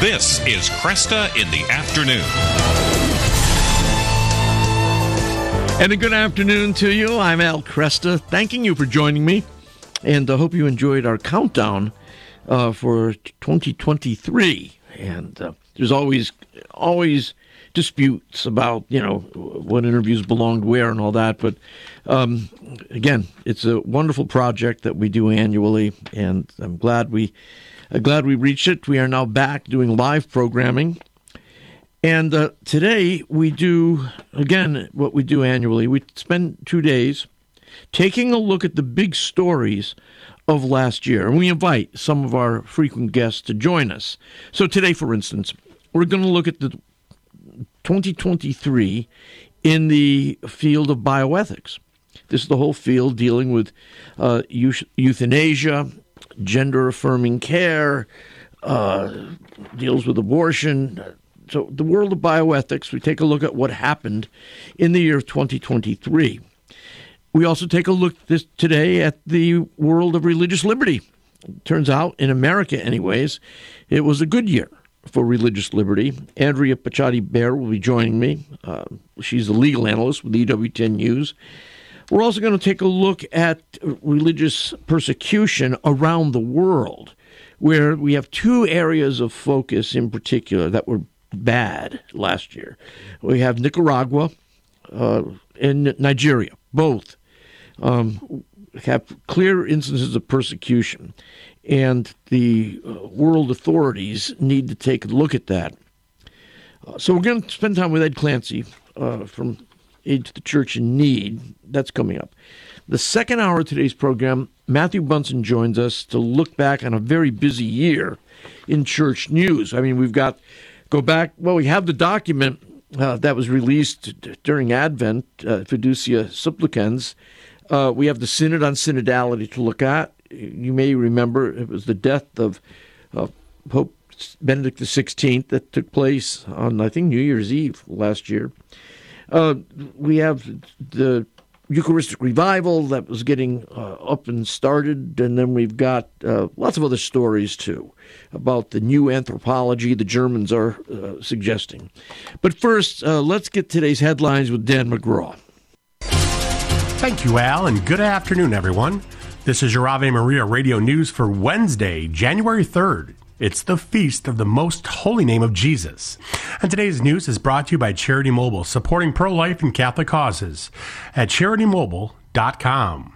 This is Kresta in the Afternoon. And a good afternoon to you. I'm Al Kresta, thanking you for joining me. And I hope you enjoyed our countdown uh, for 2023. And uh, there's always, always disputes about, you know, what interviews belonged where and all that. But um, again, it's a wonderful project that we do annually. And I'm glad we uh, glad we reached it. We are now back doing live programming. And uh, today we do, again, what we do annually. We spend two days taking a look at the big stories of last year. And we invite some of our frequent guests to join us. So today, for instance, we're going to look at the 2023 in the field of bioethics. This is the whole field dealing with uh, euthanasia, gender affirming care, uh, deals with abortion. So, the world of bioethics, we take a look at what happened in the year of 2023. We also take a look this, today at the world of religious liberty. Turns out, in America, anyways, it was a good year for religious liberty. Andrea Picciotti-Bayer will be joining me. Uh, she's a legal analyst with EWTN News. We're also going to take a look at religious persecution around the world, where we have two areas of focus in particular that were bad last year. We have Nicaragua uh, and Nigeria, both um, have clear instances of persecution, and the uh, world authorities need to take a look at that. Uh, so we're going to spend time with Ed Clancy uh, from aid to the church in need. That's coming up. The second hour of today's program, Matthew Bunson joins us to look back on a very busy year in church news. I mean, we've got, go back, well, we have the document uh, that was released during Advent, uh, Fiducia Supplicans. Uh, we have the Synod on Synodality to look at. You may remember it was the death of Pope Benedict XVI that took place on, I think, New Year's Eve last year. Uh, we have the Eucharistic revival that was getting uh, up and started, and then we've got uh, lots of other stories too about the new anthropology the Germans are uh, suggesting. But first, uh, let's get today's headlines with Dan McGraw. Thank you, Al, and good afternoon, everyone. This is your Ave Maria Radio News for Wednesday, January 3rd. It's the feast of the most holy name of Jesus. And today's news is brought to you by Charity Mobile, supporting pro life and Catholic causes at charitymobile.com.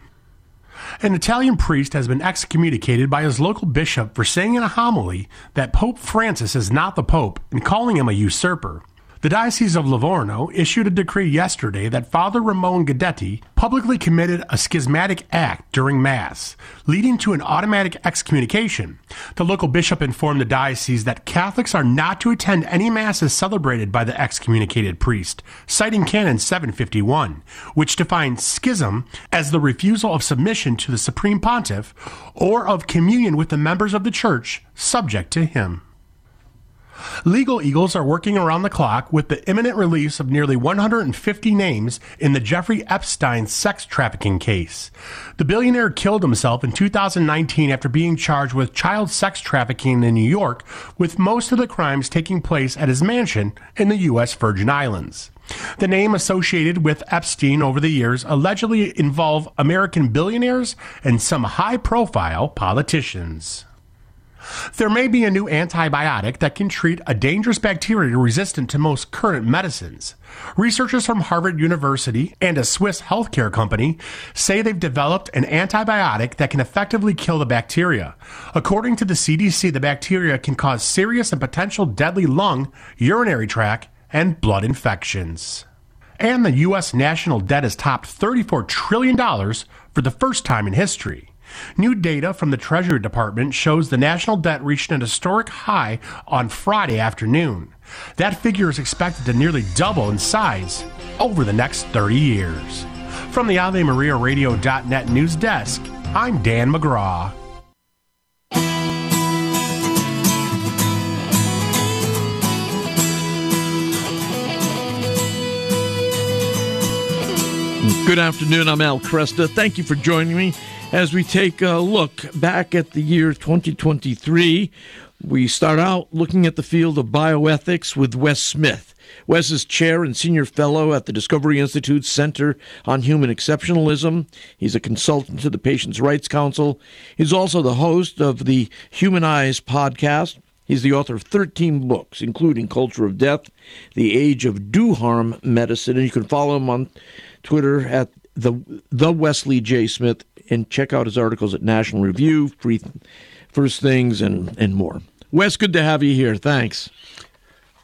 An Italian priest has been excommunicated by his local bishop for saying in a homily that Pope Francis is not the Pope and calling him a usurper. The Diocese of Livorno issued a decree yesterday that Father Ramon Guidetti publicly committed a schismatic act during Mass, leading to an automatic excommunication. The local bishop informed the diocese that Catholics are not to attend any Masses celebrated by the excommunicated priest, citing Canon 751, which defines schism as the refusal of submission to the Supreme Pontiff or of communion with the members of the Church subject to him. Legal Eagles are working around the clock with the imminent release of nearly 150 names in the Jeffrey Epstein sex trafficking case. The billionaire killed himself in 2019 after being charged with child sex trafficking in New York, with most of the crimes taking place at his mansion in the U.S. Virgin Islands. The name associated with Epstein over the years allegedly involve American billionaires and some high profile politicians. There may be a new antibiotic that can treat a dangerous bacteria resistant to most current medicines. Researchers from Harvard University and a Swiss healthcare company say they've developed an antibiotic that can effectively kill the bacteria. According to the CDC, the bacteria can cause serious and potential deadly lung, urinary tract, and blood infections. And the U.S. national debt has topped $34 trillion for the first time in history. New data from the Treasury Department shows the national debt reached an historic high on Friday afternoon. That figure is expected to nearly double in size over the next 30 years. From the Ave Maria Radio.net news desk, I'm Dan McGraw. Good afternoon. I'm Al Kresta. Thank you for joining me as we take a look back at the year 2023. We start out looking at the field of bioethics with Wes Smith. Wes is chair and senior fellow at the Discovery Institute's Center on Human Exceptionalism. He's a consultant to the Patients' Rights Council. He's also the host of the Humanize podcast. He's the author of 13 books, including Culture of Death, The Age of Do Harm Medicine, and you can follow him on Twitter at the the Wesley J Smith and check out his articles at National Review, Free First Things, and and more. Wes, good to have you here. Thanks.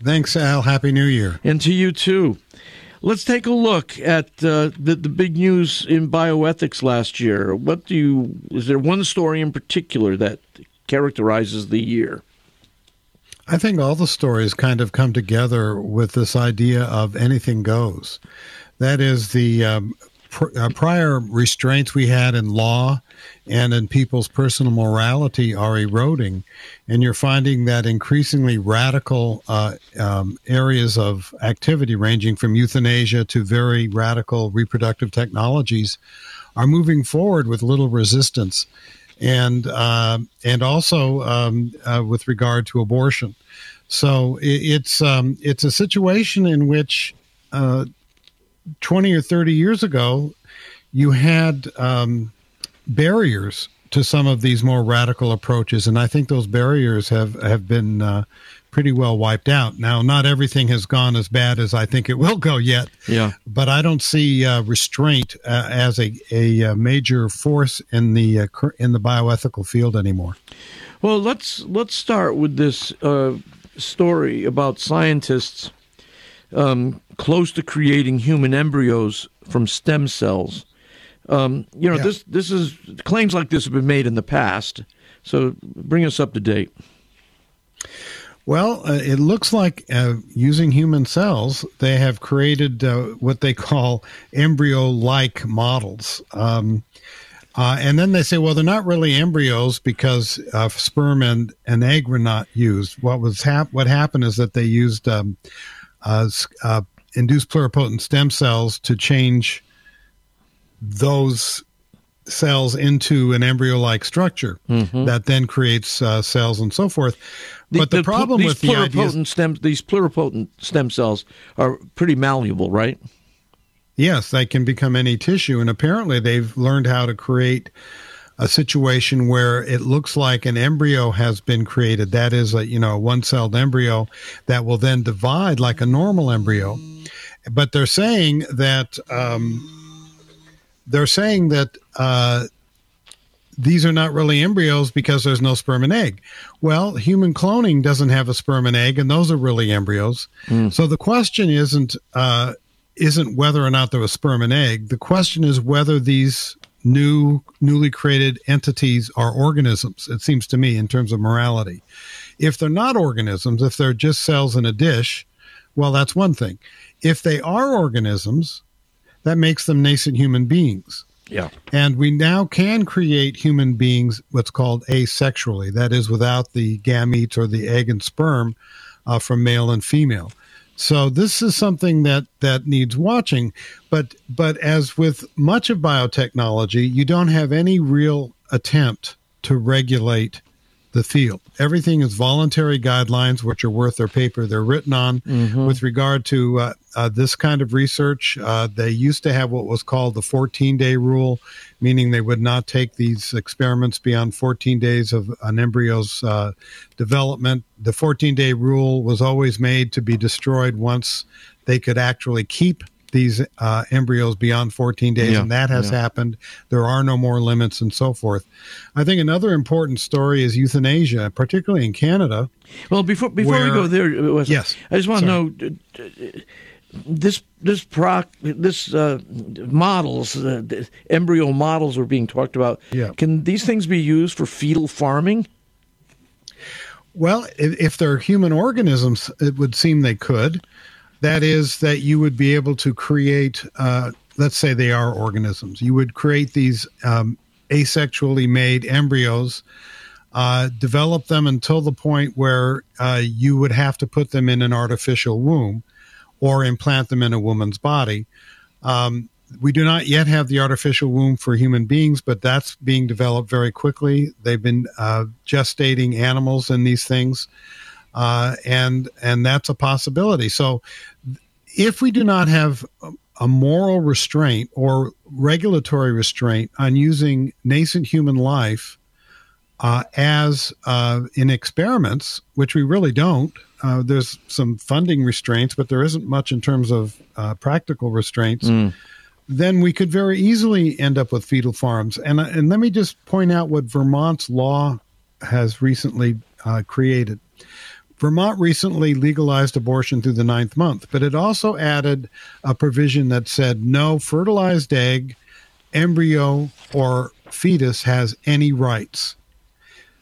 Thanks, Al. Happy New Year. And to you too. Let's take a look at uh, the the big news in bioethics last year. What do you? Is there one story in particular that characterizes the year? I think all the stories kind of come together with this idea of anything goes. That is the um, pr- uh, prior restraints we had in law and in people's personal morality are eroding, and you're finding that increasingly radical uh, um, areas of activity, ranging from euthanasia to very radical reproductive technologies, are moving forward with little resistance, and uh, and also um, uh, with regard to abortion. So it, it's um, it's a situation in which uh, 20 or 30 years ago, you had um, barriers to some of these more radical approaches, and I think those barriers have have been uh, pretty well wiped out. Now, not everything has gone as bad as I think it will go yet. Yeah. But I don't see uh, restraint uh, as a, a uh, major force in the uh, in the bioethical field anymore. Well, let's let's start with this uh, story about scientists um, close to creating human embryos from stem cells. Um, you know, Yeah. this this is claims like this have been made in the past. So bring us up to date. Well, uh, it looks like uh, using human cells, they have created uh, what they call embryo like models. Um, uh, and then they say, well, they're not really embryos because uh, sperm and an egg were not used. What was hap- what happened is that they used um, uh, uh, induced pluripotent stem cells to change those cells into an embryo-like structure that then creates uh, cells and so forth. but the, pl- problem these with the idea is, pluripotent stem these pluripotent stem cells are pretty malleable, right? yes, they can become any tissue, and apparently they've learned how to create a situation where it looks like an embryo has been created. That is a you know a one-celled embryo that will then divide like a normal embryo. But they're saying that um, they're saying that uh, these are not really embryos because there's no sperm and egg. Well, human cloning doesn't have a sperm and egg, and those are really embryos. So the question isn't uh, isn't whether or not there was sperm and egg. The question is whether these new newly created entities are organisms. It seems to me in terms of morality. If they're not organisms, if they're just cells in a dish, well, that's one thing. If they are organisms, that makes them nascent human beings. Yeah. And we now can create human beings what's called asexually, that is, without the gametes or the egg and sperm uh, from male and female. So this is something that that needs watching, but but as with much of biotechnology, you don't have any real attempt to regulate the field. Everything is voluntary guidelines, which are worth their paper they're written on. With regard to uh, uh, this kind of research, uh, they used to have what was called the 14 day rule, meaning they would not take these experiments beyond 14 days of an embryo's uh, development. The 14 day rule was always made to be destroyed once they could actually keep these uh, embryos beyond 14 days, Yeah, and that has yeah. happened. There are no more limits and so forth. I think another important story is euthanasia, particularly in Canada. Well, before before we go there, uh, Yes. I just want to know. This this proc this uh, models uh, embryo models are being talked about. Yeah. Can these things be used for fetal farming? Well, if, if they're human organisms, it would seem they could. That is, that you would be able to create. Uh, let's say they are organisms. You would create these um, asexually made embryos. Uh, develop them until the point where uh, you would have to put them in an artificial womb or implant them in a woman's body. Um, we do not yet have the artificial womb for human beings, but that's being developed very quickly. They've been uh, gestating animals in these things, uh, and and that's a possibility. So, if we do not have a moral restraint or regulatory restraint on using nascent human life uh, as uh, in experiments, which we really don't. Uh, there's some funding restraints, but there isn't much in terms of uh, practical restraints. Mm. Then we could very easily end up with fetal farms. And uh, and let me just point out what Vermont's law has recently uh, created. Vermont recently legalized abortion through the ninth month, but it also added a provision that said no fertilized egg, embryo, or fetus has any rights.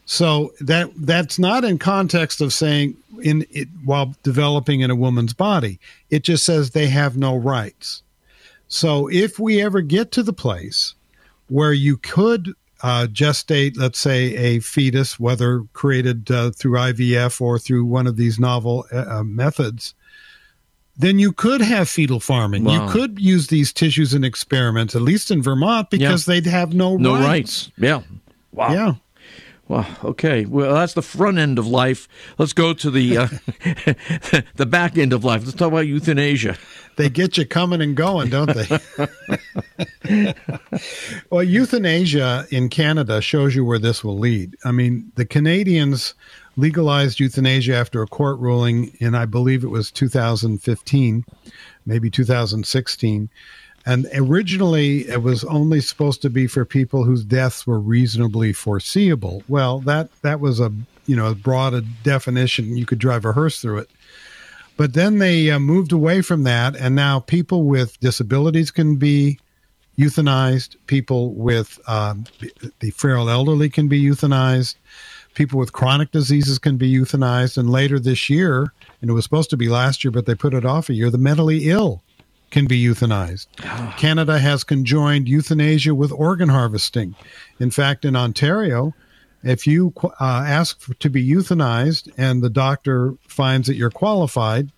So that that's not in context of saying in it while developing in a woman's body. It just says they have no rights. So if we ever get to the place where you could uh, gestate, let's say, a fetus, whether created uh, through IVF or through one of these novel uh, methods, then you could have fetal farming. Wow. You could use these tissues in experiments, at least in Vermont, because they'd have no No rights. rights. Yeah. Wow. Yeah. Well, okay. Well, that's the front end of life. Let's go to the uh, the back end of life. Let's talk about euthanasia. They get you coming and going, don't they? well, euthanasia in Canada shows you where this will lead. I mean, the Canadians legalized euthanasia after a court ruling in, I believe it was 2015, maybe 2016. And originally, it was only supposed to be for people whose deaths were reasonably foreseeable. Well, that that was a you know a broad a definition. You could drive a hearse through it. But then they uh, moved away from that, and now people with disabilities can be euthanized. People with um, the frail elderly can be euthanized. People with chronic diseases can be euthanized. And later this year, and it was supposed to be last year, but they put it off a year, the mentally ill can be euthanized. Canada has conjoined euthanasia with organ harvesting. In fact, in Ontario, if you uh, ask for, to be euthanized and the doctor finds that you're qualified,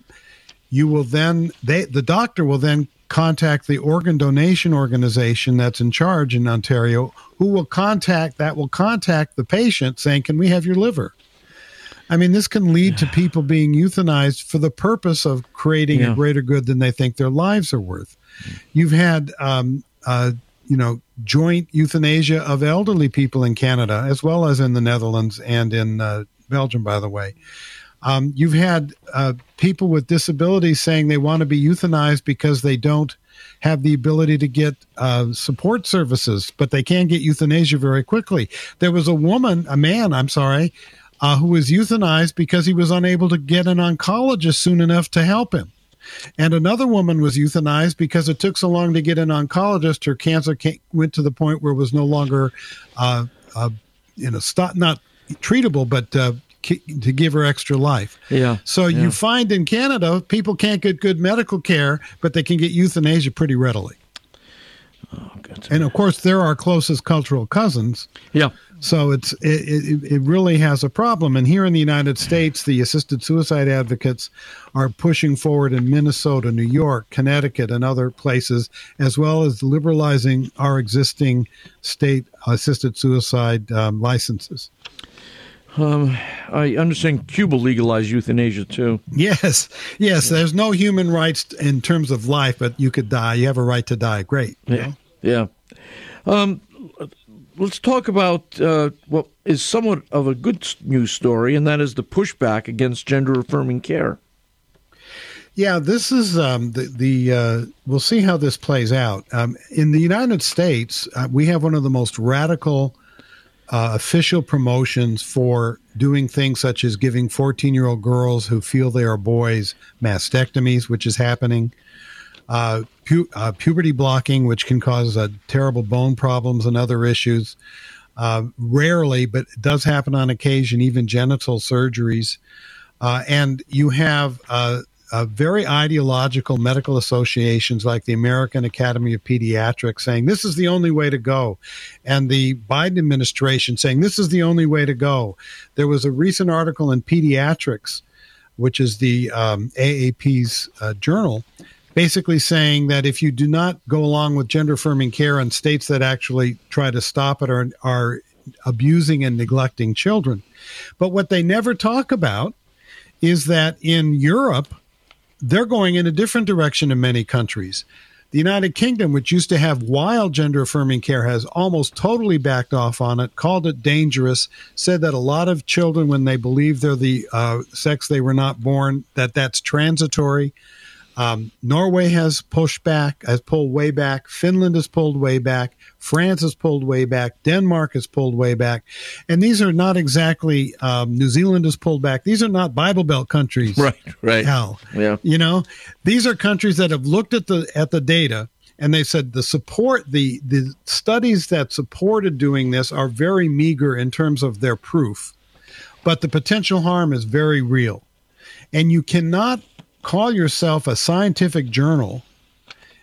you will then they the doctor will then contact the organ donation organization that's in charge in Ontario, who will contact that will contact the patient saying, "Can we have your liver?" I mean, this can lead to people being euthanized for the purpose of creating Yeah. a greater good than they think their lives are worth. You've had, um, uh, you know, joint euthanasia of elderly people in Canada, as well as in the Netherlands and in uh, Belgium, by the way. Um, you've had uh, people with disabilities saying they want to be euthanized because they don't have the ability to get uh, support services, but they can get euthanasia very quickly. There was a woman, a man, I'm sorry, uh, who was euthanized because he was unable to get an oncologist soon enough to help him. And another woman was euthanized because it took so long to get an oncologist. Her cancer ca- went to the point where it was no longer, uh, uh, you know, stop, not treatable, but uh, ki- to give her extra life. Yeah. So Yeah. you find in Canada, people can't get good medical care, but they can get euthanasia pretty readily. good. And of course, they're our closest cultural cousins. Yeah. So it's it, it, it really has a problem. And here in the United States, the assisted suicide advocates are pushing forward in Minnesota, New York, Connecticut, and other places, as well as liberalizing our existing state assisted suicide um, licenses. Um, I understand Cuba legalized euthanasia too. Yes, yes. There's no human rights in terms of life, but you could die. You have a right to die. Great. you know? Yeah. Um, let's talk about uh, what is somewhat of a good news story, and that is the pushback against gender affirming care. Yeah, this is um, the the. Uh, we'll see how this plays out. Um, in the United States, uh, we have one of the most radical uh, official promotions for doing things such as giving 14 year old girls who feel they are boys mastectomies, which is happening, uh, pu- uh, puberty blocking, which can cause uh, terrible bone problems and other issues. Uh, rarely, but it does happen on occasion, even genital surgeries. Uh, and you have uh, very ideological medical associations like the American Academy of Pediatrics saying this is the only way to go, and the Biden administration saying this is the only way to go. There was a recent article in Pediatrics, which is the um, AAP's uh, journal, basically saying that if you do not go along with gender affirming care in states that actually try to stop it are, are abusing and neglecting children. But what they never talk about is that in Europe, they're going in a different direction in many countries. The United Kingdom, which used to have wild gender affirming care, has almost totally backed off on it, called it dangerous, said that a lot of children, when they believe they're the uh, sex they were not born, that that's transitory. Um, Norway has pushed back, has pulled way back. Finland has pulled way back. France has pulled way back. Denmark has pulled way back. And these are not exactly, um, New Zealand has pulled back. These are not Bible Belt countries. Right, right. Hell. Yeah. You know, these are countries that have looked at the, at the data and they said the support, the, the studies that supported doing this are very meager in terms of their proof, but the potential harm is very real. And you cannot call yourself a scientific journal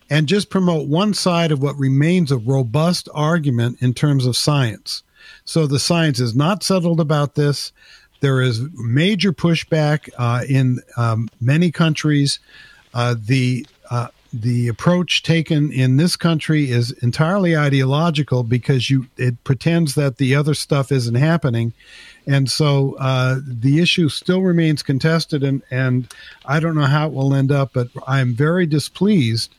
and just promote one side of what remains a robust argument in terms of science. So the science is not settled about this. There is major pushback uh, in um, many countries. Uh, the uh, the approach taken in this country is entirely ideological because you it pretends that the other stuff isn't happening. And so uh, the issue still remains contested, and, and I don't know how it will end up, but I'm very displeased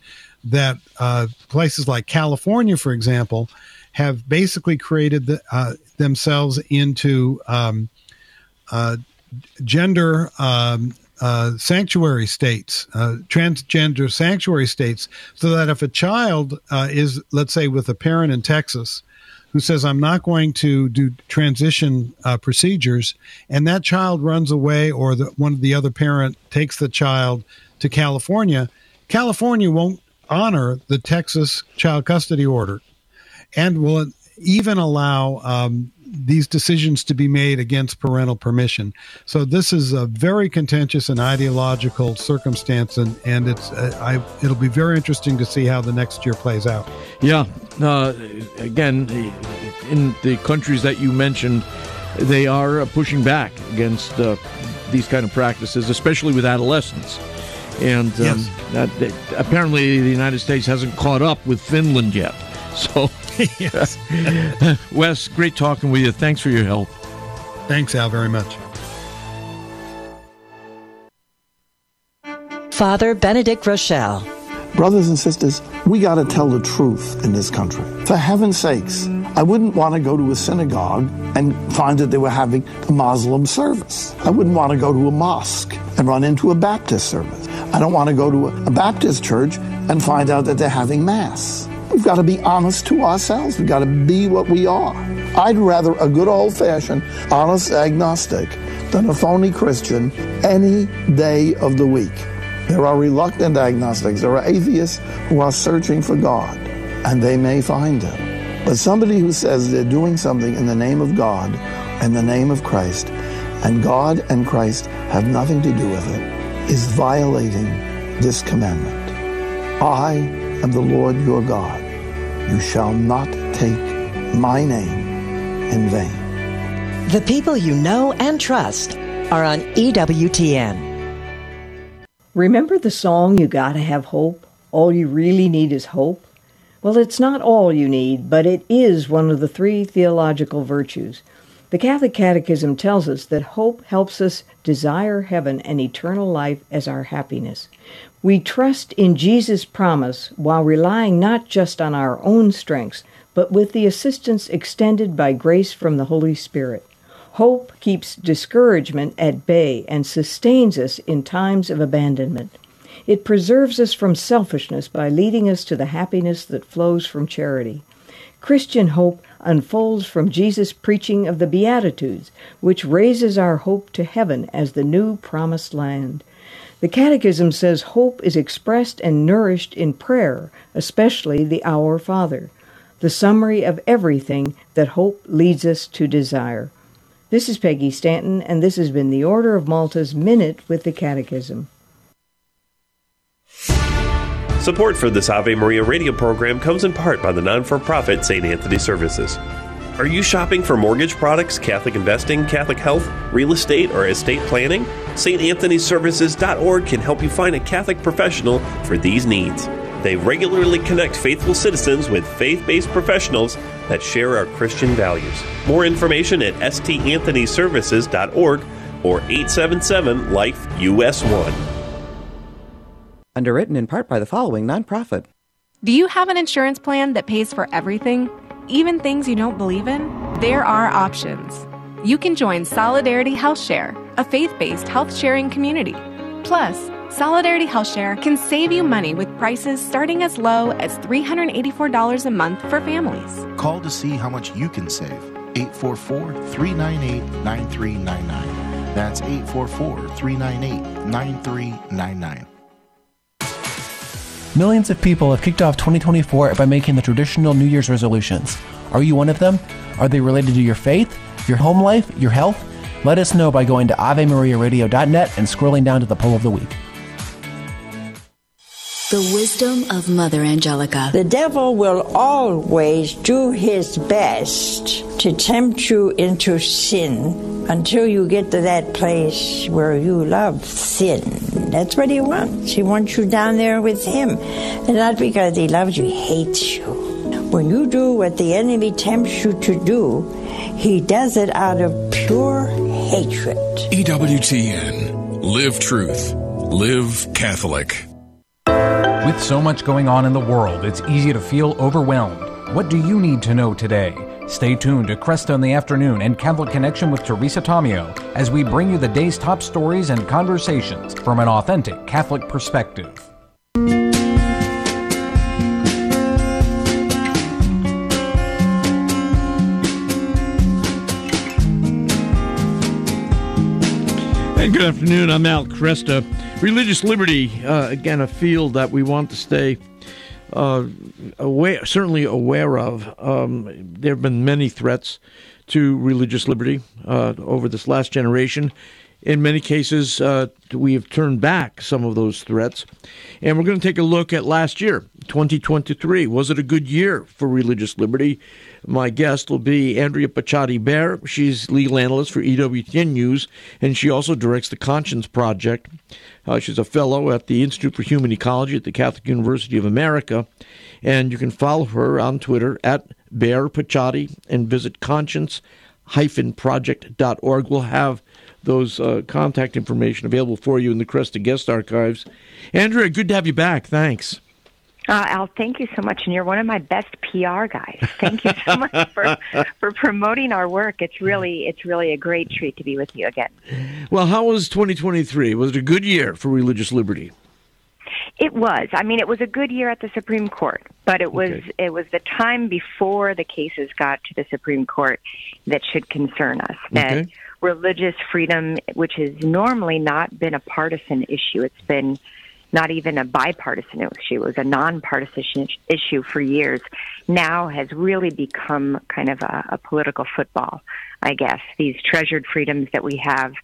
that uh, places like California, for example, have basically created the, uh, themselves into um, uh, gender um, uh, sanctuary states, uh, transgender sanctuary states, so that if a child is, let's say, with a parent in Texas, who says, I'm not going to do transition uh, procedures, and that child runs away, or the, one of the other parent takes the child to California, California won't honor the Texas child custody order and will even allow um, these decisions to be made against parental permission. So this is a very contentious and ideological circumstance, and and it's uh, I it'll be very interesting to see how the next year plays out. Yeah, uh, again, in the countries that you mentioned, they are uh, pushing back against uh, these kind of practices, especially with adolescents. And um, yes. that, that, apparently, the United States hasn't caught up with Finland yet. So yes. Wes, great talking with you. Thanks for your help. Thanks, Al, very much. Father Benedict Groeschel. Brothers and sisters, we got to tell the truth in this country. For heaven's sakes, I wouldn't want to go to a synagogue and find that they were having a Muslim service. I wouldn't want to go to a mosque and run into a Baptist service. I don't want to go to a Baptist church and find out that they're having Mass. We've got to be honest to ourselves. We've got to be what we are. I'd rather a good old fashioned, honest agnostic than a phony Christian any day of the week. There are reluctant agnostics, there are atheists who are searching for God, and they may find Him. But somebody who says they're doing something in the name of God, in the name of Christ, and God and Christ have nothing to do with it, is violating this commandment. I am the Lord your God. You shall not take my name in vain. The people you know and trust are on EWTN. Remember the song You Gotta Have Hope? All you really need is hope? Well, it's not all you need, but it is one of the three theological virtues. The Catholic Catechism tells us that hope helps us desire heaven and eternal life as our happiness. We trust in Jesus' promise while relying not just on our own strengths, but with the assistance extended by grace from the Holy Spirit. Hope keeps discouragement at bay and sustains us in times of abandonment. It preserves us from selfishness by leading us to the happiness that flows from charity. Christian hope unfolds from Jesus' preaching of the Beatitudes, which raises our hope to heaven as the new promised land. The Catechism says hope is expressed and nourished in prayer, especially the Our Father, the summary of everything that hope leads us to desire. This is Peggy Stanton, and this has been the Order of Malta's Minute with the Catechism. Support for this Ave Maria radio program comes in part by the non for profit St. Anthony Services. Are you shopping for mortgage products, Catholic investing, Catholic health, real estate, or estate planning? StAnthonyServices.org can help you find a Catholic professional for these needs. They regularly connect faithful citizens with faith based professionals that share our Christian values. More information at StAnthonyServices.org or 877 Life US 1. Underwritten in part by the following nonprofit. Do you have an insurance plan that pays for everything, even things you don't believe in? There are options. You can join Solidarity Health Share, a faith based health sharing community. Plus, Solidarity Health Share can save you money with prices starting as low as $384 a month for families. Call to see how much you can save. 844 398 9399. That's 844 398 9399. Millions of people have kicked off 2024 by making the traditional New Year's resolutions. Are you one of them? Are they related to your faith, your home life, your health? Let us know by going to AveMariaRadio.net and scrolling down to the poll of the week. The wisdom of Mother Angelica. The devil will always do his best to tempt you into sin until you get to that place where you love sin. That's what he wants. He wants you down there with him. And not because he loves you, he hates you. When you do what the enemy tempts you to do, he does it out of pure hatred. EWTN. Live truth. Live Catholic. With so much going on in the world, it's easy to feel overwhelmed. What do you need to know today? Stay tuned to Kresta in the Afternoon and Catholic Connection with Teresa Tomeo as we bring you the day's top stories and conversations from an authentic Catholic perspective. Good afternoon. I'm Al Kresta. Religious liberty, uh, again, a field that we want to stay uh, aware, certainly aware of. Um, there have been many threats to religious liberty uh, over this last generation. In many cases, uh, we have turned back some of those threats. And we're going to take a look at last year, 2023. Was it a good year for religious liberty? My guest will be Andrea Picciotti-Bayer. She's legal analyst for EWTN News, and she also directs the Conscience Project. Uh, she's a fellow at the Institute for Human Ecology at the Catholic University of America. And you can follow her on Twitter at Bayer Picciotti and visit conscience-project.org. We'll have those uh, contact information available for you in the Kresta Guest Archives. Andrea, good to have you back. Thanks. Uh, Al, thank you so much, and you're one of my best PR guys. Thank you so much for for promoting our work. It's really it's really a great treat to be with you again. Well, how was 2023? Was it a good year for religious liberty? It was. I mean, it was a good year at the Supreme Court, but it was Okay. it was the time before the cases got to the Supreme Court that should concern us. That Okay. Religious freedom, which has normally not been a partisan issue, it's been not even a bipartisan issue. It was a nonpartisan issue for years. Now has really become kind of a, a political football, I guess. These treasured freedoms that we have,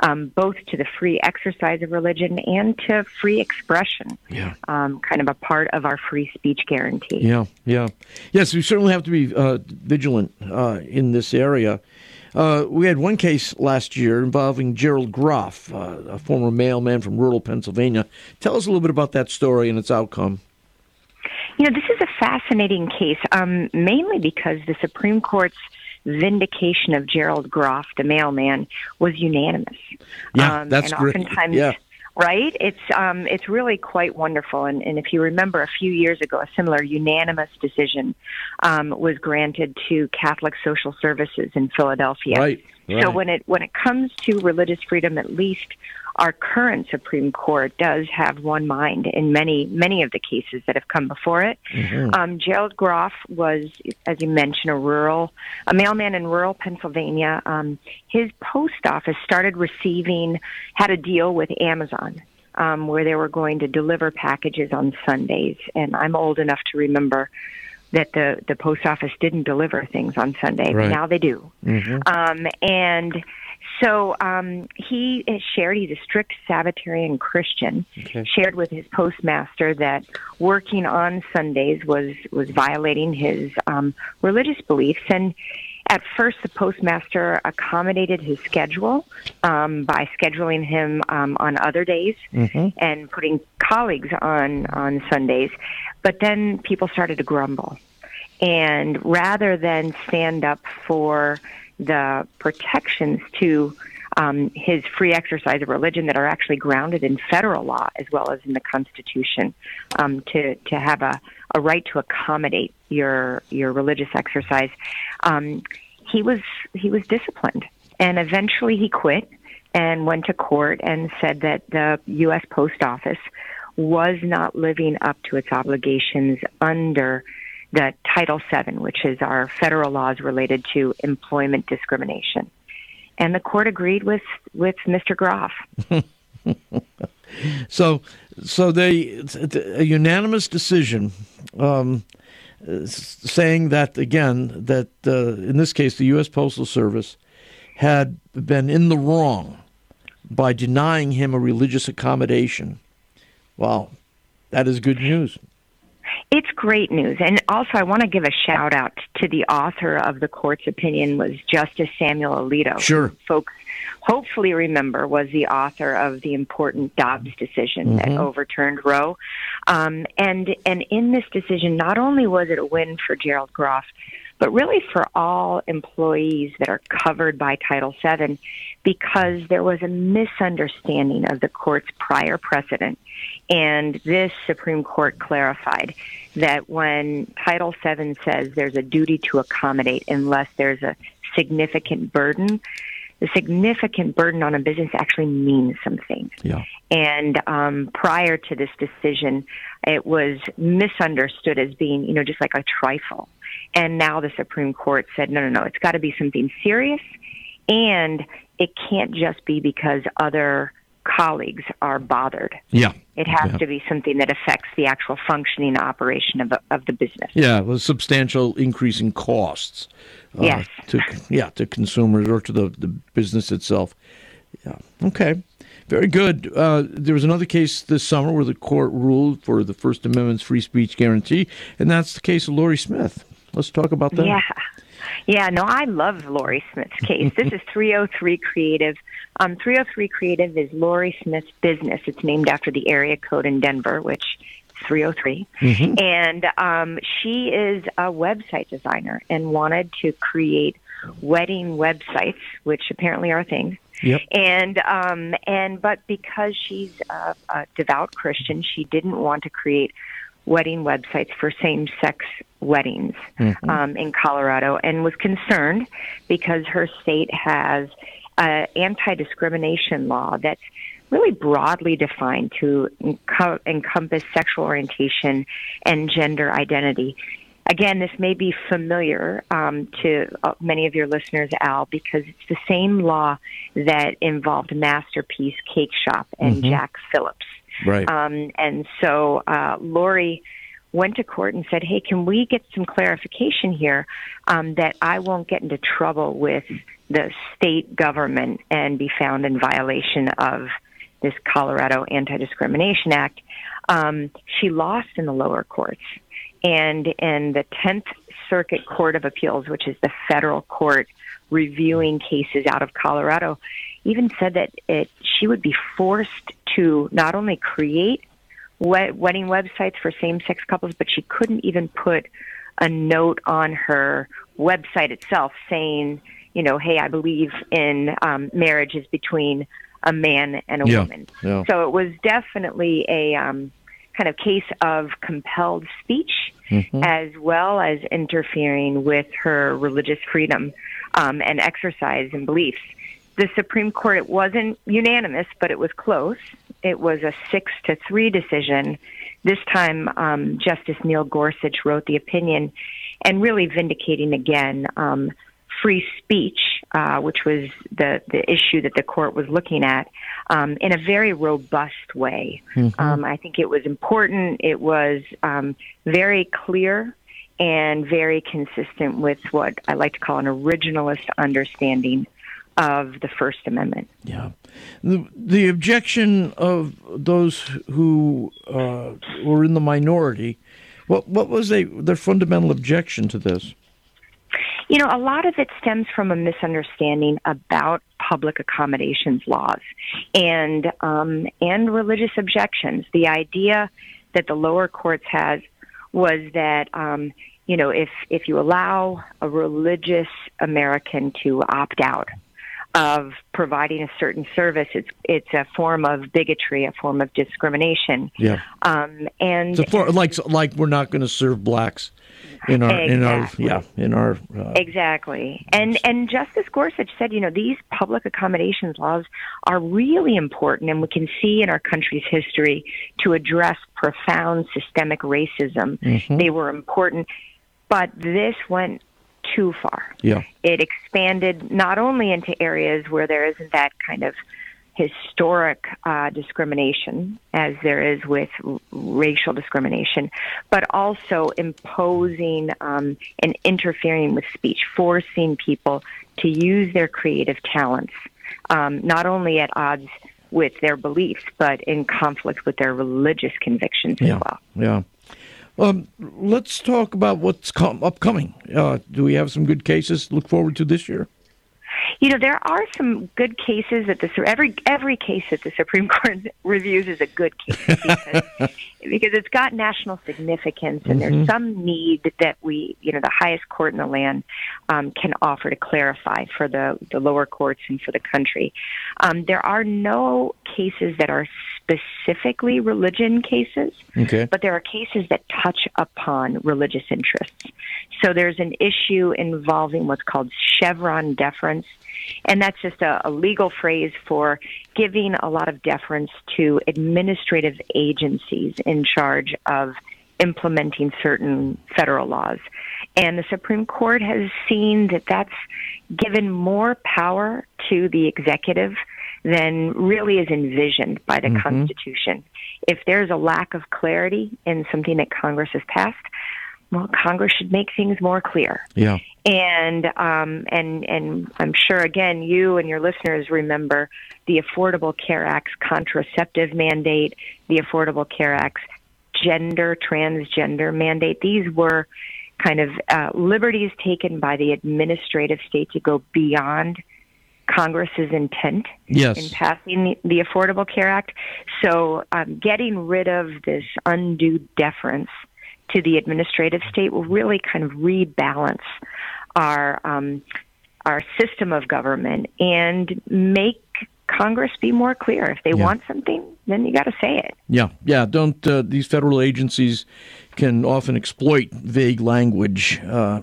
um, both to the free exercise of religion and to free expression, Yeah. um, kind of a part of our free speech guarantee. Yeah, yeah. Yes, we certainly have to be uh, vigilant uh, in this area. Uh, we had one case last year involving Gerald Groff, uh, a former mailman from rural Pennsylvania. Tell us a little bit about that story and its outcome. You know, this is a fascinating case, um, mainly because the Supreme Court's vindication of Gerald Groff, the mailman, was unanimous. Yeah, um, that's and great. Oftentimes, Yeah. Right? It's um, it's really quite wonderful. And, and if you remember, a few years ago, a similar unanimous decision um, was granted to Catholic Social Services in Philadelphia. Right, So when it when it comes to religious freedom, at least our current Supreme Court does have one mind in many many of the cases that have come before it. Mhm. Um, Gerald Groff was, as you mentioned, a rural, a mailman in rural Pennsylvania. Um, his post office started receiving, had a deal with Amazon. Um, where they were going to deliver packages on Sundays, and I'm old enough to remember that the the post office didn't deliver things on Sunday. Right. Now they do. Mhm. Um, and so um, he shared, he's a strict Sabbatarian Christian, Okay. shared with his postmaster that working on Sundays was, was violating his um, religious beliefs. And at first, the postmaster accommodated his schedule um, by scheduling him um, on other days Mhm. and putting colleagues on on Sundays. But then people started to grumble, and rather than stand up for the protections to um, his free exercise of religion that are actually grounded in federal law as well as in the Constitution, um, to to have a, a right to accommodate your your religious exercise, um, he was he was disciplined, and eventually he quit and went to court and said that the U.S. Post Office was not living up to its obligations under the Title VII, which is our federal laws related to employment discrimination. And the court agreed with, with Mr. Groff. So, so they a unanimous decision, um, saying that again that uh, in this case the U.S. Postal Service had been in the wrong by denying him a religious accommodation. Wow, that is good news. It's great news. And also, I want to give a shout out to the author of the court's opinion was Justice Samuel Alito. Sure. Folks hopefully remember was the author of the important Dobbs decision that Mhm. overturned Roe. Um, and, and in this decision, not only was it a win for Gerald Groff, but really for all employees that are covered by Title VII because there was a misunderstanding of the court's prior precedent. And this Supreme Court clarified that when Title VII says there's a duty to accommodate unless there's a significant burden, the significant burden on a business actually means something. Yeah. And um, prior to this decision, it was misunderstood as being, you know, just like a trifle. And now the Supreme Court said, no, no, no, it's got to be something serious, and it can't just be because other colleagues are bothered. Yeah. It has Yeah. to be something that affects the actual functioning operation of, of the business. Yeah, a substantial increase in costs. uh, Yes. To yeah, to consumers or to the, the business itself. Yeah. Okay. Very good. Uh, there was another case this summer where the court ruled for the First Amendment's free speech guarantee, and that's the case of Lorie Smith. Let's talk about that. Yeah. Yeah, no, I love Lorie Smith's case. this is 303 Creative. Um, 303 Creative is Lorie Smith's business. It's named after the area code in Denver, which is 303. Mhm. And um, she is a website designer and wanted to create wedding websites, which apparently are things. Yep. And um, and but because she's a, a devout Christian, she didn't want to create wedding websites for same-sex weddings Mhm. um, in Colorado, and was concerned because her state has an anti-discrimination law that's really broadly defined to enco- encompass sexual orientation and gender identity. Again, this may be familiar um, to uh, many of your listeners, Al, because it's the same law that involved Masterpiece Cake Shop and Mhm. Jack Phillips. Right. Um, and so uh, Lorie went to court and said, "Hey, can we get some clarification here um, that I won't get into trouble with the state government and be found in violation of this Colorado Anti-Discrimination Act?" Um, she lost in the lower courts, and in the Tenth Circuit Court of Appeals, which is the federal court reviewing cases out of Colorado, even said that it she would be forced to not only create wed- wedding websites for same-sex couples, but she couldn't even put a note on her website itself saying, you know, hey, I believe in um, marriages between a man and a Yeah, woman. yeah. So it was definitely a um, kind of case of compelled speech Mhm. as well as interfering with her religious freedom um, and exercise and beliefs. The Supreme Court, it wasn't unanimous, but it was close. It was a six to three decision. This time, um, Justice Neil Gorsuch wrote the opinion and really vindicating again um, free speech, uh, which was the, the issue that the court was looking at, um, in a very robust way. Mhm. Um, I think it was important. It was um, very clear and very consistent with what I like to call an originalist understanding of the First Amendment. Yeah. The, the objection of those who uh, were in the minority, what what was they, their fundamental objection to this? You know, a lot of it stems from a misunderstanding about public accommodations laws and um, and religious objections. The idea that the lower courts has was that um, you know if if you allow a religious American to opt out of providing a certain service, it's it's a form of bigotry, a form of discrimination. Yeah. Um, and for, like like we're not going to serve blacks in our in our Exactly. yeah in our uh, Exactly. And and Justice Gorsuch said, you know, these public accommodations laws are really important and we can see in our country's history to address profound systemic racism. Mhm. They were important, but this went too far. yeah It expanded not only into areas where there isn't that kind of historic uh, discrimination as there is with r- racial discrimination, but also imposing um, and interfering with speech, forcing people to use their creative talents, um, not only at odds with their beliefs, but in conflict with their religious convictions yeah as well. yeah. Um, let's talk about what's com- upcoming. Uh, do we have some good cases to look forward to this year? You know, there are some good cases that the every every case that the Supreme Court reviews is a good case because, because it's got national significance and Mhm. there's some need that we, you know, the highest court in the land um, can offer to clarify for the the lower courts and for the country. Um, there are no cases that are specifically religion cases. Okay. But there are cases that touch upon religious interests. So there's an issue involving what's called Chevron deference, and that's just a, a legal phrase for giving a lot of deference to administrative agencies in charge of implementing certain federal laws. And the Supreme Court has seen that that's given more power to the executive than really is envisioned by the Mhm. Constitution. If there's a lack of clarity in something that Congress has passed, well, Congress should make things more clear. Yeah. And um, and and I'm sure again you and your listeners remember the Affordable Care Act's contraceptive mandate, the Affordable Care Act's gender transgender mandate. These were kind of uh, liberties taken by the administrative state to go beyond Congress's intent Yes. in passing the, the Affordable Care Act. So, um, getting rid of this undue deference to the administrative state will really kind of rebalance our um, our system of government and make Congress be more clear. If they Yeah. want something, then you got to say it. Yeah, yeah. Don't uh, these federal agencies can often exploit vague language uh,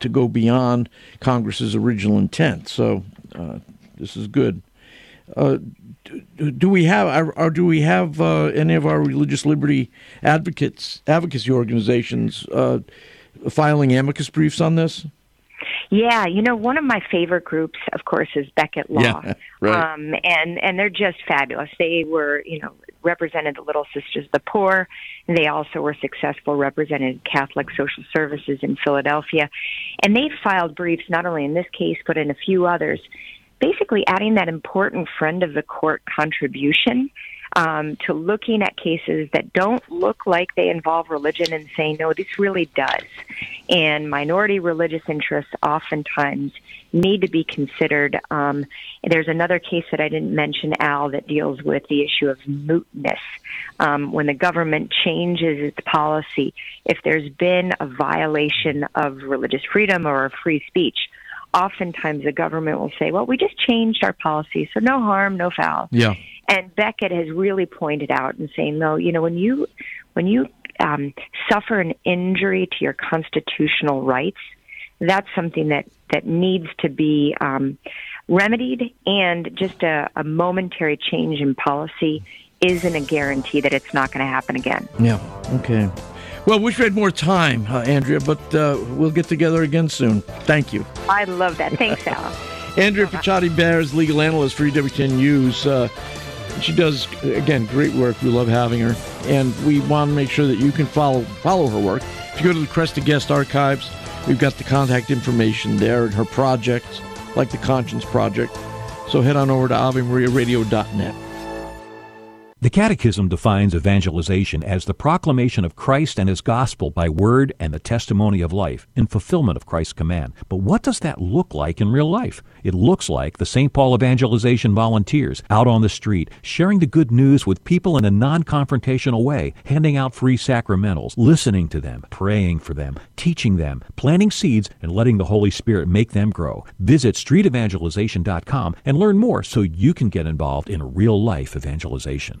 to go beyond Congress's original intent. So uh, this is good. Uh, do, do we have, or do we have uh, any of our religious liberty advocates, advocacy organizations, uh, filing amicus briefs on this? Yeah, you know, one of my favorite groups, of course, is Becket Law. Yeah, right. Um, and and they're just fabulous. They were, you know, represented the Little Sisters of the Poor. And They also were successful, represented Catholic Social Services in Philadelphia, and they filed briefs not only in this case but in a few others, basically adding that important friend of the court contribution um, to looking at cases that don't look like they involve religion and saying, no, this really does. And minority religious interests oftentimes need to be considered. Um, there's another case that I didn't mention, Al, that deals with the issue of mootness. Um, when the government changes its policy, if there's been a violation of religious freedom or free speech, oftentimes the government will say, well, we just changed our policy, so no harm, no foul. Yeah. And Becket has really pointed out and saying, no, you know, when you when you um, suffer an injury to your constitutional rights, that's something that that needs to be um, remedied, and just a, a momentary change in policy isn't a guarantee that it's not going to happen again. Yeah. Okay. Well, wish we had more time, uh, Andrea, but uh, we'll get together again soon. Thank you. I love that. Thanks, Al. Andrea Picciotti-Bayer, legal analyst for EWTN News. Uh, she does again great work. We love having her, and we want to make sure that you can follow follow her work. If you go to the Kresta Guest Archives, we've got the contact information there and her projects, like the Conscience Project. So head on over to AveMariaRadio.net. The Catechism defines evangelization as the proclamation of Christ and His gospel by word and the testimony of life in fulfillment of Christ's command. But what does that look like in real life? It looks like the St. Paul evangelization volunteers out on the street, sharing the good news with people in a non confrontational way, handing out free sacramentals, listening to them, praying for them, teaching them, planting seeds, and letting the Holy Spirit make them grow. Visit streetevangelization.com and learn more so you can get involved in real life evangelization.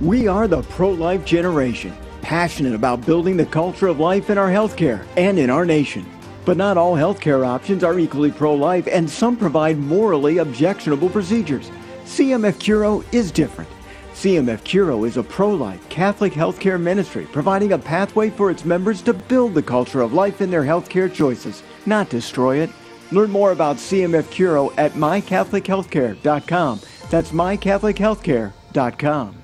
We are the pro life generation, passionate about building the culture of life in our healthcare and in our nation. But not all healthcare options are equally pro life, and some provide morally objectionable procedures. CMF Curo is different. CMF Curo is a pro life Catholic healthcare ministry providing a pathway for its members to build the culture of life in their healthcare choices, not destroy it. Learn more about CMF Curo at mycatholichealthcare.com. That's mycatholichealthcare.com.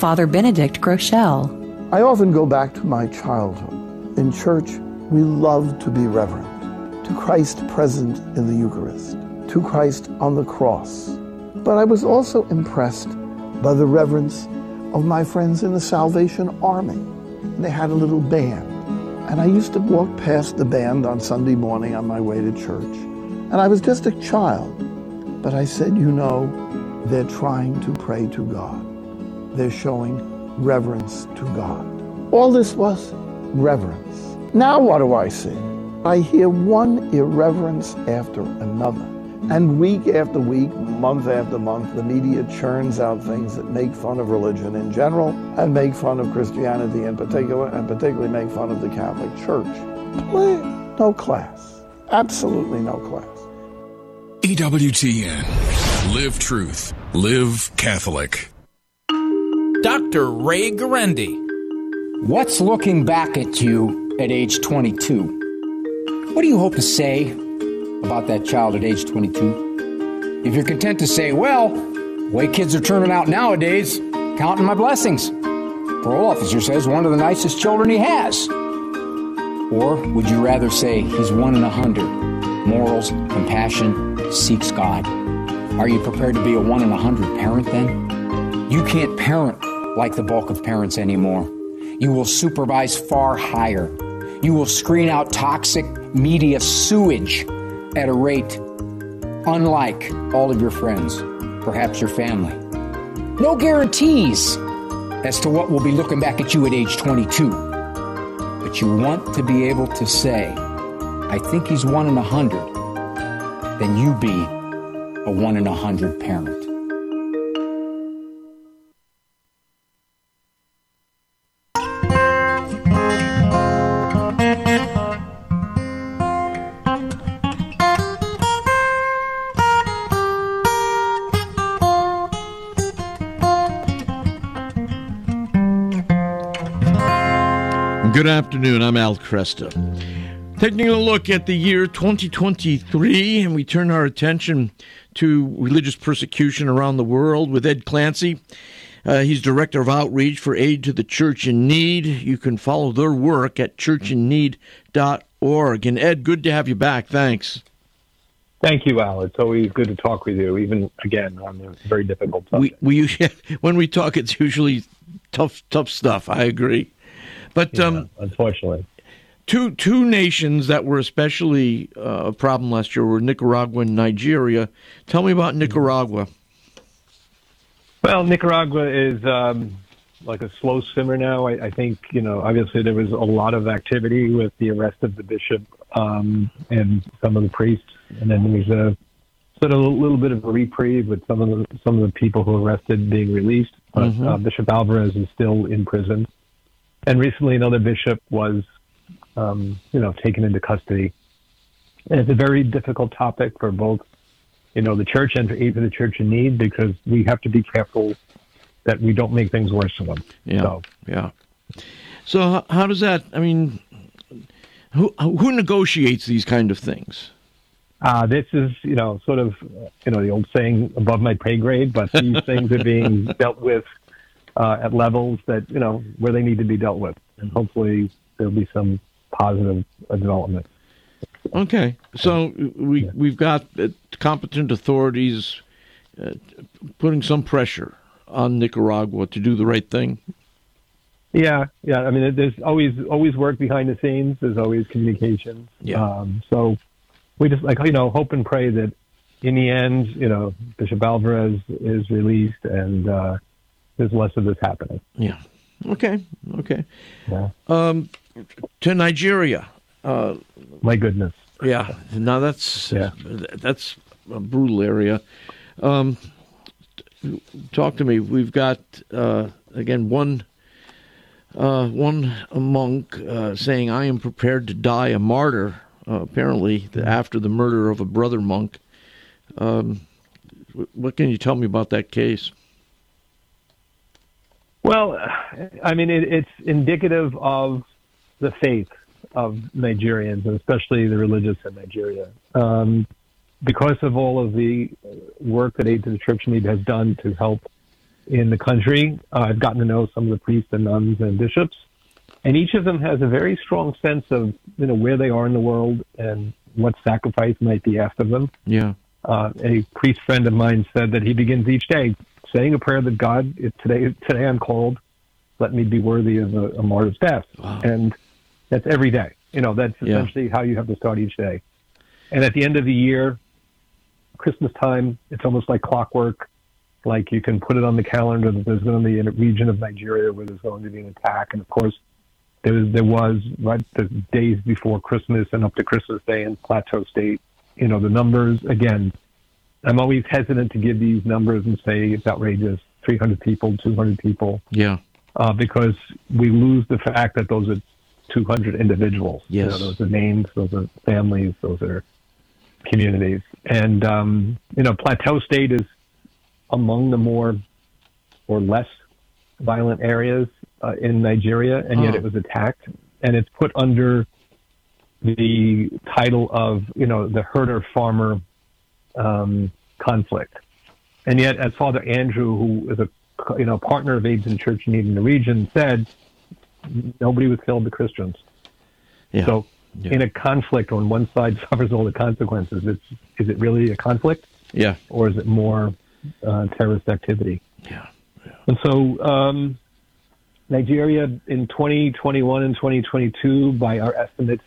Father Benedict Groeschel. I often go back to my childhood. In church, we love to be reverent to Christ present in the Eucharist, to Christ on the cross. But I was also impressed by the reverence of my friends in the Salvation Army. They had a little band. And I used to walk past the band on Sunday morning on my way to church. And I was just a child. But I said, you know, they're trying to pray to God they're showing reverence to God. All this was reverence. Now, what do I see? I hear one irreverence after another. And week after week, month after month, the media churns out things that make fun of religion in general and make fun of Christianity in particular, and particularly make fun of the Catholic Church. No class. Absolutely no class. EWTN. Live truth. Live Catholic. Dr. Ray Guarendi. What's looking back at you at age 22? What do you hope to say about that child at age 22? If you're content to say, well, the way kids are turning out nowadays, counting my blessings. Parole officer says one of the nicest children he has. Or would you rather say he's one in a hundred? Morals, compassion, seeks God. Are you prepared to be a one in a hundred parent then? You can't parent like the bulk of parents anymore. You will supervise far higher. You will screen out toxic media sewage at a rate unlike all of your friends, perhaps your family. No guarantees as to what will be looking back at you at age 22. But you want to be able to say, I think he's one in a hundred, then you be a one in a hundred parent. Good afternoon. I'm Al Kresta. Taking a look at the year 2023, and we turn our attention to religious persecution around the world with Ed Clancy. Uh, he's director of outreach for Aid to the Church in Need. You can follow their work at churchinneed.org. And Ed, good to have you back. Thanks. Thank you, Al. It's always good to talk with you, even again on a very difficult subject. We, we when we talk, it's usually tough, tough stuff. I agree, but yeah, um, unfortunately, two two nations that were especially uh, a problem last year were Nicaragua and Nigeria. Tell me about Nicaragua. Well, Nicaragua is um, like a slow simmer now. I, I, think you know, obviously there was a lot of activity with the arrest of the bishop um, and some of the priests, and then there was a sort of a little bit of a reprieve with some of the some of the people who were arrested being released. But Mm-hmm. uh, Bishop Alvarez is still in prison, and recently another bishop was, um, you know, taken into custody. And it's a very difficult topic for both, you know, the church and for even the church in need because we have to be careful that we don't make things worse for them. Yeah, So, yeah. So how does that? I mean, who who negotiates these kind of things? Uh, this is, you know, sort of, you know, the old saying above my pay grade, but these things are being dealt with uh, at levels that, you know, where they need to be dealt with. And hopefully there'll be some positive uh, development. Okay, so we we've got uh, competent authorities uh, putting some pressure on Nicaragua to do the right thing. Yeah, yeah. I mean, there's always always work behind the scenes. There's always communication. Yeah. Um, so we just like you know hope and pray that in the end, you know, Bishop Alvarez is released and uh, there's less of this happening. Yeah. Okay. Okay. Yeah. Um, to Nigeria. Uh, My goodness. Yeah. Now that's Yeah. that's a brutal area. Um, talk to me. We've got uh, again one uh, one monk uh, saying, "I am prepared to die a martyr." Uh, apparently, the, after the murder of a brother monk. Um, what can you tell me about that case? Well, I mean, it, it's indicative of the faith of Nigerians, and especially the religious in Nigeria. Um, because of all of the work that Aid to the Church Need has done to help in the country, uh, I've gotten to know some of the priests and nuns and bishops, and each of them has a very strong sense of you know where they are in the world and what sacrifice might be asked of them. Yeah. Uh, a priest friend of mine said that he begins each day saying a prayer that God, if today today I'm called, let me be worthy of a, a martyr's death, and that's every day. You know, that's Yeah. essentially how you have to start each day. And at the end of the year, Christmas time, it's almost like clockwork. Like you can put it on the calendar that there's going to be a region of Nigeria where there's going to be an attack, and of course, there was there was right the days before Christmas and up to Christmas Day in Plateau State. You know, the numbers again. I'm always hesitant to give these numbers and say it's outrageous. 300 people, 200 people, Yeah. uh, because we lose the fact that those are 200 individuals. You know, Yes. those are names, those are families, those are communities. And, um, you know, Plateau State is among the more or less violent areas uh, in Nigeria, and yet Oh. it was attacked. And it's put under the title of, you know, the herder farmer um, conflict. And yet, as Father Andrew, who is a you know partner of Aid to Church in Need in the region, said, nobody was killed but Christians. Yeah. So, in a conflict, when one side suffers all the consequences, it's is it really a conflict, Yeah. or is it more uh, terrorist activity? Yeah. And so, um, Nigeria in 2021 and 2022, by our estimates,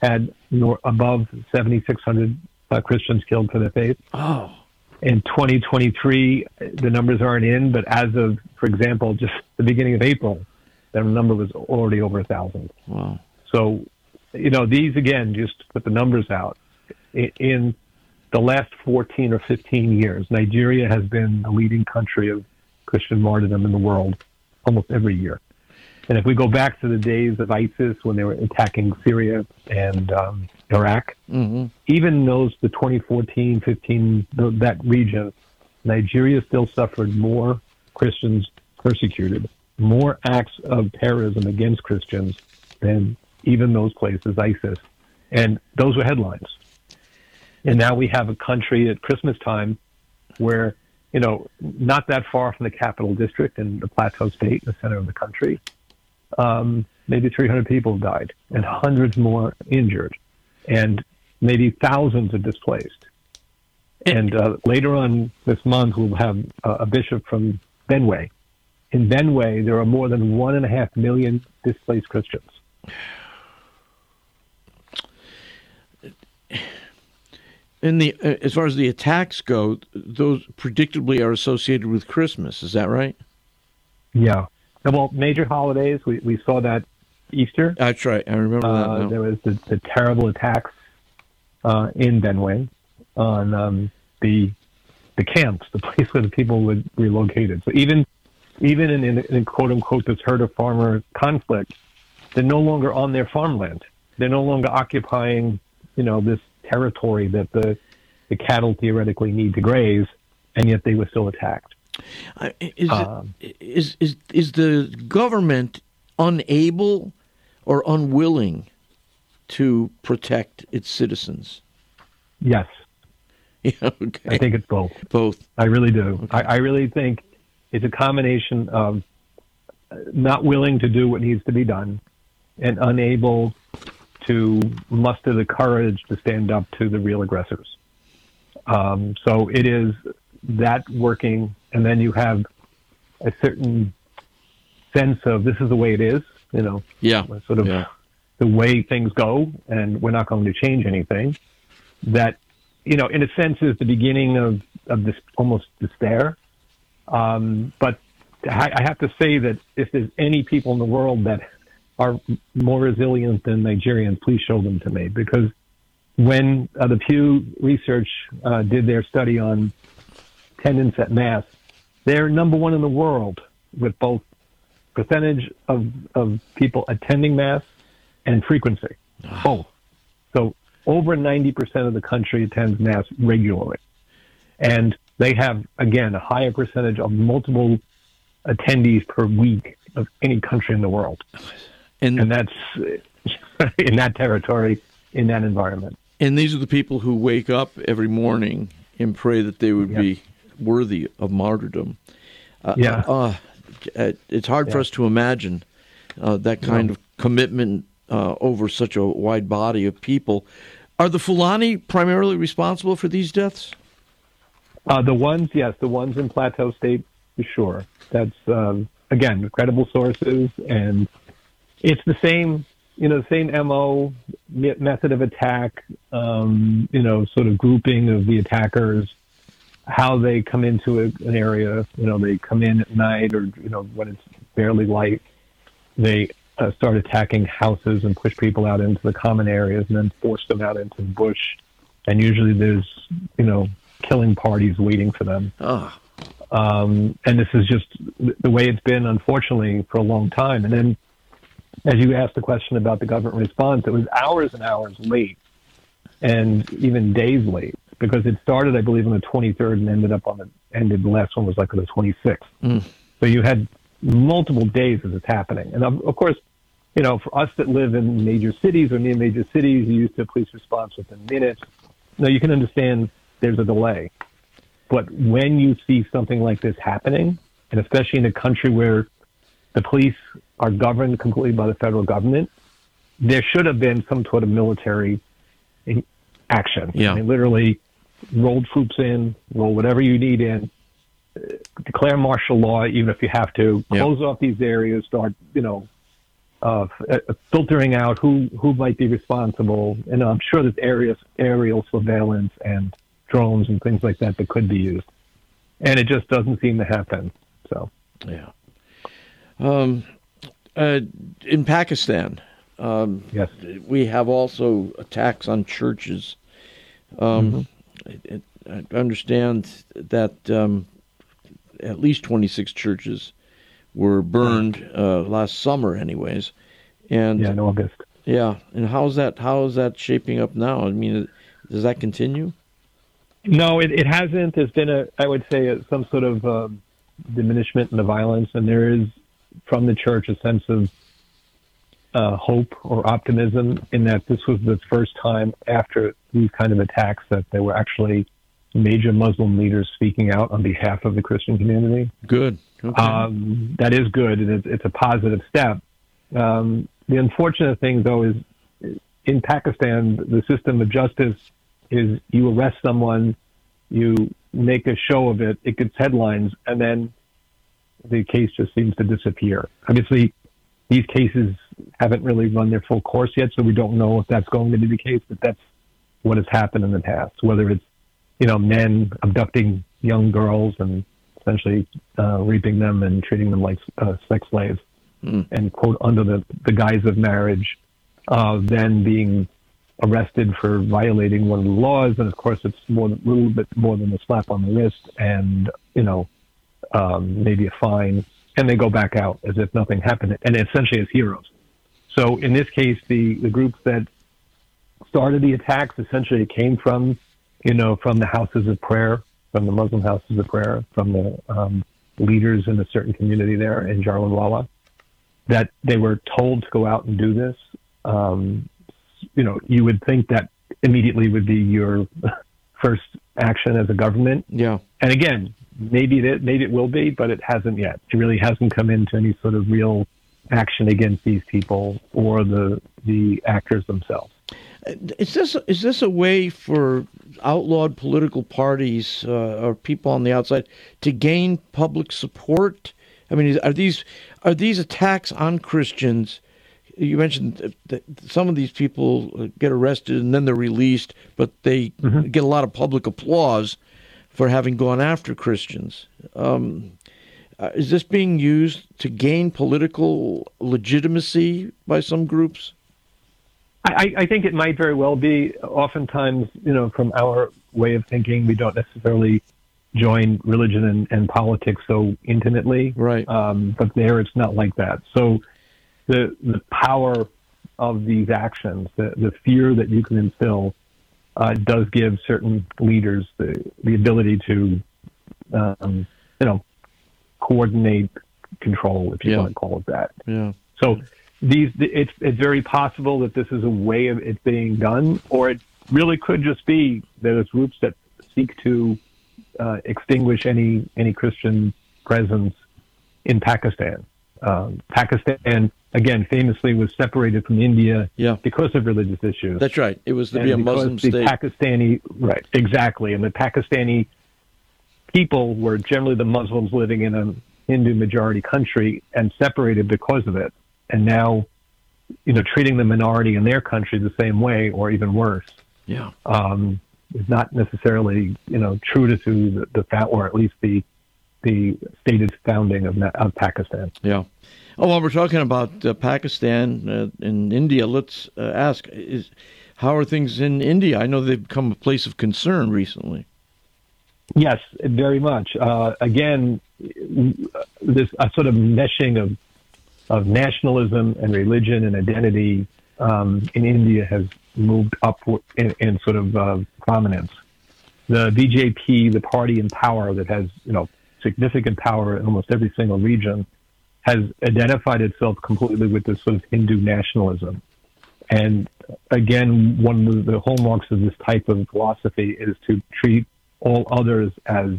had nor- above 7,600 uh, Christians killed for their faith. Oh. In 2023, the numbers aren't in, but as of, for example, just the beginning of April, that number was already over a thousand. Wow. So, you know, these again, just to put the numbers out. In the last 14 or 15 years, Nigeria has been the leading country of Christian martyrdom in the world almost every year. And if we go back to the days of ISIS when they were attacking Syria and um, Iraq, Mm-hmm. even those the 2014, 15 th- that region, Nigeria still suffered more Christians persecuted, more acts of terrorism against Christians than even those places, ISIS. And those were headlines. And now we have a country at Christmas time where, you know, not that far from the capital district in the Plateau State, the center of the country, um, maybe 300 people died and hundreds more injured, and maybe thousands are displaced. And uh, later on this month, we'll have uh, a bishop from Benue. In Benue, there are more than one and a half million displaced Christians. In the uh, as far as the attacks go, those predictably are associated with Christmas. Is that right? Yeah. Well, major holidays. We we saw that Easter. That's right. I remember that. Uh, now. there was the, the terrible attacks uh, in Benue on um, the the camps, the place where the people were relocated. So even even in, in, in quote unquote this herd of farmer conflict, they're no longer on their farmland. They're no longer occupying, you know, this territory that the the cattle theoretically need to graze, and yet they were still attacked. Uh, is, Um, it, is is is the government unable or unwilling to protect its citizens? Yes. Yeah, okay. I think it's both. Both. I really do. I, I really think it's a combination of not willing to do what needs to be done and unable to muster the courage to stand up to the real aggressors. Um, so it is that working, and then you have a certain sense of this is the way it is, you know, Yeah. sort of Yeah. the way things go, and we're not going to change anything. That, you know, in a sense, is the beginning of of this almost despair. Um, but I, I have to say that if there's any people in the world that are more resilient than Nigerians, please show them to me because when uh, the Pew Research uh, did their study on attendance at Mass, they're number one in the world with both percentage of, of people attending Mass and frequency, both. So over 90% of the country attends Mass regularly. And they have, again, a higher percentage of multiple attendees per week of any country in the world. And, and that's in that territory, in that environment. And these are the people who wake up every morning and pray that they would be worthy of martyrdom. Uh, Yeah. Uh, it's hard for us to imagine uh, that kind No. of commitment uh, over such a wide body of people. Are the Fulani primarily responsible for these deaths? Uh, the ones, yes, the ones in Plateau State, for sure. That's um, again credible sources, and it's the same, you know, the same mo method of attack. Um, you know, sort of grouping of the attackers, how they come into a, an area. You know, they come in at night, or you know, when it's barely light, they uh, start attacking houses and push people out into the common areas, and then force them out into the bush. And usually, there's you know killing parties waiting for them. Ah. Um, and this is just the way it's been, unfortunately, for a long time. And then, as you asked the question about the government response, it was hours and hours late, and even days late, because it started, I believe, on the 23rd and ended up on the ended. The last one was like on the 26th. Mm. So you had multiple days as it's happening, and of, of course, you know, for us that live in major cities or near major cities, you used to police response within minutes. Now you can understand there's a delay. But when you see something like this happening, and especially in a country where the police are governed completely by the federal government, there should have been some sort of military action. Yeah. I mean, literally roll troops in, roll whatever you need in, declare martial law, even if you have to, close off these areas, start, you know, uh, uh, filtering out who, who might be responsible. And I'm sure there's areas, aerial surveillance and drones and things like that that could be used. And it just doesn't seem to happen. So, Yeah. Um, uh, in Pakistan, um, yes, we have also attacks on churches. Um, it, it, I understand that um, at least 26 churches were burned uh, last summer, anyways. And yeah, in August. yeah, and how's that? How is that shaping up now? I mean, does that continue? No, it, it hasn't. There's been a, I would say, a, some sort of um, diminishment in the violence, and there is from the church a sense of uh, hope or optimism in that this was the first time after these kind of attacks that there were actually major Muslim leaders speaking out on behalf of the Christian community. Good. Okay. Um, that is good, and it's, it's a positive step. Um, the unfortunate thing, though, is in Pakistan, the system of justice is you arrest someone, you make a show of it, it gets headlines, and then the case just seems to disappear. Obviously, these cases haven't really run their full course yet, so we don't know if that's going to be the case, but that's what has happened in the past, whether it's, you know, men abducting young girls and essentially uh, raping them and treating them like uh, sex slaves Mm. and quote under the, the guise of marriage, uh, then being arrested for violating one of the laws. And of course, it's more, a little bit more than a slap on the wrist and, you know, um, maybe a fine. And they go back out as if nothing happened and essentially as heroes. So in this case, the, the groups that started the attacks essentially it came from, you know, from the houses of prayer, from the Muslim houses of prayer, from the um, leaders in a certain community there in Jaranwala, that they were told to go out and do this. Um, you know, you would think that immediately would be your first action as a government. Yeah. And again, maybe it maybe it will be, but it hasn't yet. It really hasn't come into any sort of real action against these people or the the actors themselves. Is this is this a way for outlawed political parties uh, or people on the outside to gain public support? I mean, are these are these attacks on Christians? You mentioned that some of these people get arrested and then they're released, but they Mm-hmm. get a lot of public applause for having gone after Christians. Um, uh, is this being used to gain political legitimacy by some groups? I, I think it might very well be. Oftentimes, you know, from our way of thinking, we don't necessarily join religion and, and politics so intimately. Right. Um, but there, it's not like that. So the the power of these actions, the the fear that you can instill, uh, does give certain leaders the the ability to, um, you know, coordinate control, if you Yeah. want to call it that. Yeah. So these, it's it's very possible that this is a way of it being done, or it really could just be that it's groups that seek to uh, extinguish any any Christian presence in Pakistan. Um, Pakistan, again, famously was separated from India Yeah. because of religious issues. That's right. It was to And be a Muslim the state. Pakistani, right, exactly, and the Pakistani people were generally the Muslims living in a Hindu majority country and separated because of it, and now, you know, treating the minority in their country the same way or even worse yeah. um, is not necessarily, you know, true to, to the, the fa- or at least the the stated founding of, of Pakistan. Yeah. Oh, while we're talking about uh, Pakistan uh, and India, let's uh, ask: Is how are things in India? I know they've become a place of concern recently. Yes, very much. Uh, again, this a sort of meshing of of nationalism and religion and identity um, in India has moved up in, in sort of uh, prominence. The BJP, the party in power that has you know significant power in almost every single region, has identified itself completely with this sort of Hindu nationalism. And again, one of the hallmarks of this type of philosophy is to treat all others as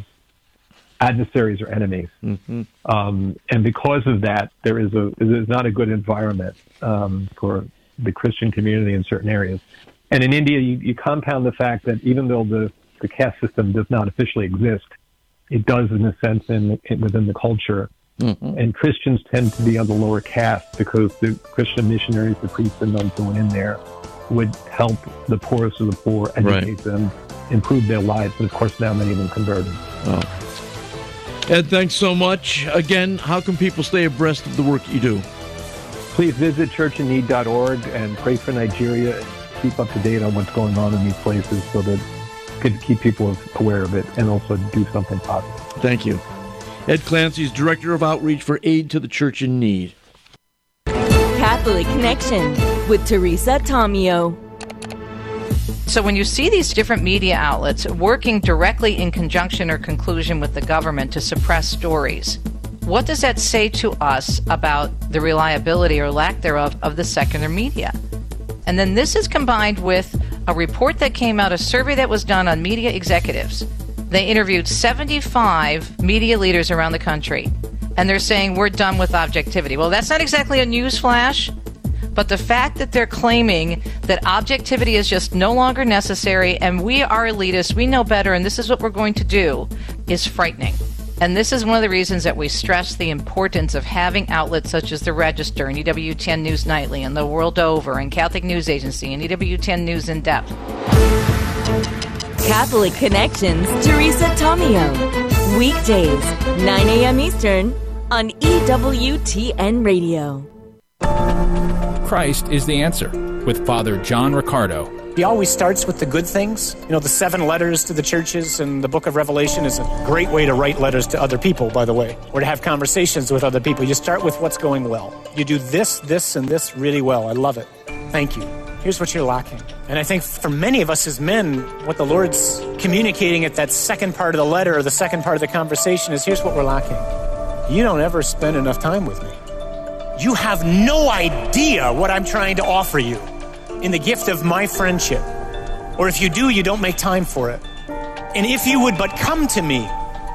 adversaries or enemies. Mm-hmm. Um, and because of that, there is a is not a good environment um, for the Christian community in certain areas. And in India, you, you compound the fact that even though the, the caste system does not officially exist, it does in a sense in, in within the culture. Mm-hmm. And Christians tend to be on the lower caste because the Christian missionaries, the priests and nuns going in there, would help the poorest of the poor, educate them, improve their lives. And of course, now many of them converted. Oh. Ed, thanks so much. Again, how can people stay abreast of the work you do? Please visit churchinneed.org and pray for Nigeria and keep up to date on what's going on in these places so that could keep people aware of it and also do something positive. Thank you. Ed Clancy is Director of Outreach for Aid to the Church in Need. Catholic Connection with Teresa Tomeo. So, when you see these different media outlets working directly in conjunction or conclusion with the government to suppress stories, What does that say to us about the reliability or lack thereof of the secular media? And then this is combined with a report that came out, a survey that was done on media executives. They interviewed 75 media leaders around the country, and they're saying we're done with objectivity. Well, that's not exactly a news flash, but the fact that they're claiming that objectivity is just no longer necessary and we are elitists, we know better, and this is what we're going to do is frightening. And this is one of the reasons that we stress the importance of having outlets such as the Register and EWTN News Nightly and the World Over and Catholic News Agency and EWTN News in Depth. Catholic Connections, Teresa Tomeo. Weekdays, 9 a.m. Eastern on EWTN Radio. Christ is the answer with Father John Riccardo. He always starts with the good things. You know, the seven letters to the churches and the book of Revelation is a great way to write letters to other people, by the way, or to have conversations with other people. You start with what's going well. You do this, this, and this really well. I love it. Thank you. Here's what you're lacking. And I think for many of us as men, what the Lord's communicating at that second part of the letter or the second part of the conversation is here's what we're lacking. You don't ever spend enough time with me. You have no idea what I'm trying to offer you in the gift of my friendship. Or if you do, you don't make time for it. And if you would but come to me,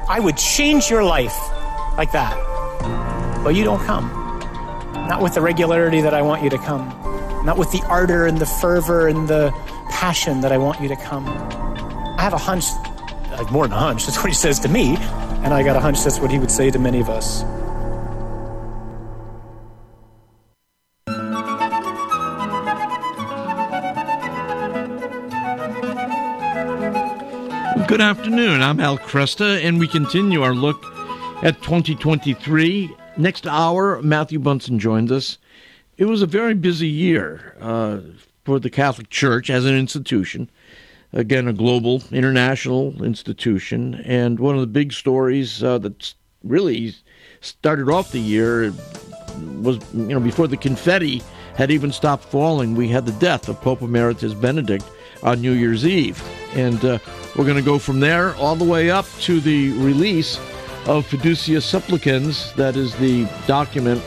I would change your life like that. But you don't come. Not with the regularity that I want you to come. Not with the ardor and the fervor and the passion that I want you to come. I have a hunch, like more than a hunch, that's what he says to me. And I got a hunch that's what he would say to many of us. Good afternoon. I'm Al Kresta, and we continue our look at 2023. Next hour, Matthew Bunson joins us. It was a very busy year uh, for the Catholic Church as an institution. Again, a global, international institution. And one of the big stories uh, that really started off the year was, you know, before the confetti had even stopped falling, we had the death of Pope Emeritus Benedict on New Year's Eve. And uh, we're going to go from there all the way up to the release of Fiducia Supplicans, that is the document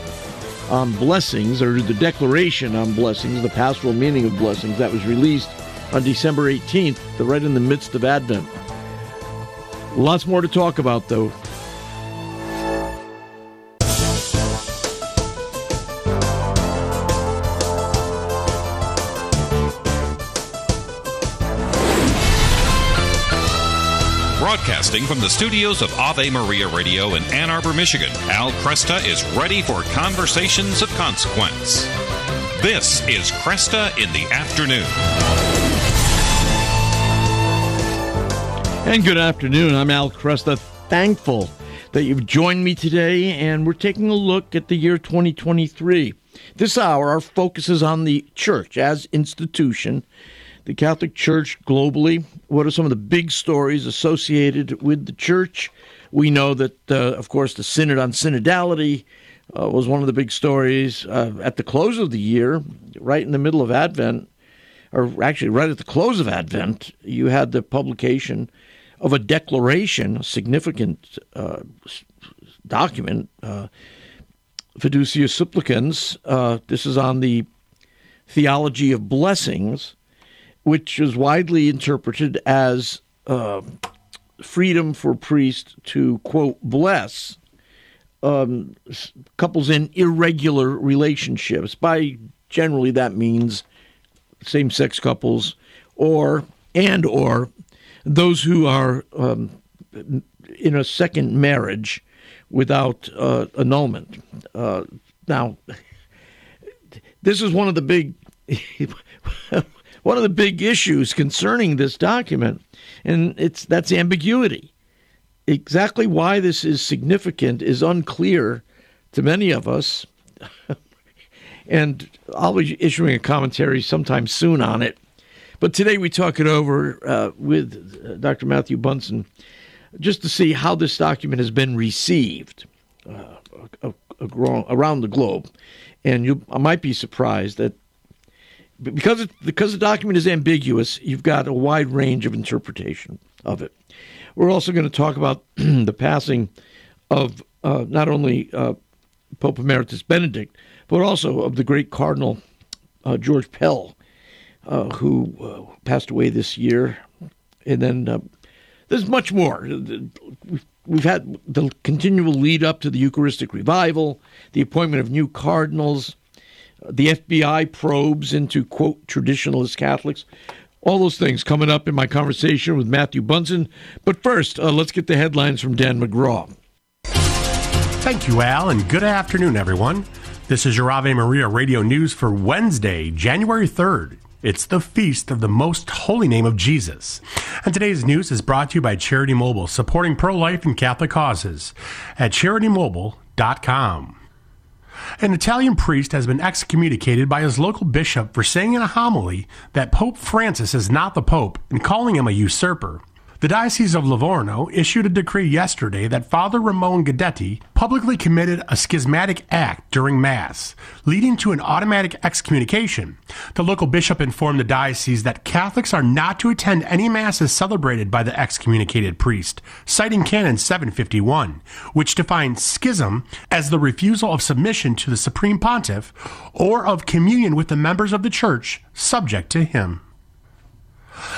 on blessings, or the declaration on blessings, the pastoral meaning of blessings, that was released on December 18th, right in the midst of Advent. Lots more to talk about, though. Broadcasting from the studios of Ave Maria Radio in Ann Arbor, Michigan, Al Kresta is ready for conversations of consequence. This is Kresta in the Afternoon. And good afternoon. I'm Al Kresta. Thankful that you've joined me today, and we're taking a look at the year 2023. This hour, our focus is on the church as institution the Catholic Church globally. What are some of the big stories associated with the church? We know that, uh, of course, the Synod on Synodality uh, was one of the big stories uh, at the close of the year, right in the middle of Advent, or actually right at the close of Advent. You had the publication of a declaration, a significant uh, document, uh, Fiducia Supplicans. Uh, this is on the theology of blessings which is widely interpreted as uh, freedom for priests to, quote, bless um, couples in irregular relationships. By generally, that means same sex couples or and or those who are um, in a second marriage without uh, annulment. Uh, now, this is one of the big one of the big issues concerning this document, and it's that's ambiguity. Exactly why this is significant is unclear to many of us, and I'll be issuing a commentary sometime soon on it. But today we talk it over uh, with uh, Dr. Matthew Bunson just to see how this document has been received uh, around the globe. And you might be surprised that because it, because the document is ambiguous, you've got a wide range of interpretation of it. We're also going to talk about the passing of uh, not only uh, Pope Emeritus Benedict, but also of the great Cardinal uh, George Pell, uh, who uh, passed away this year. And then there's much more. We've had the continual lead up to the Eucharistic revival, the appointment of new cardinals, the FBI probes into, quote, traditionalist Catholics. All those things coming up in my conversation with Matthew Bunson. But first, uh, let's get the headlines from Dan McGraw. Thank you, Al, and good afternoon, everyone. This is your Ave Maria radio news for Wednesday, January 3rd. It's the feast of the most holy name of Jesus. And today's news is brought to you by Charity Mobile, supporting pro life and Catholic causes at charitymobile.com. An Italian priest has been excommunicated by his local bishop for saying in a homily that Pope Francis is not the Pope and calling him a usurper. The Diocese of Livorno issued a decree yesterday that Father Ramon Guidetti publicly committed a schismatic act during Mass, leading to an automatic excommunication. The local bishop informed the diocese that Catholics are not to attend any Masses celebrated by the excommunicated priest, citing Canon 751, which defines schism as the refusal of submission to the Supreme Pontiff or of communion with the members of the Church subject to him.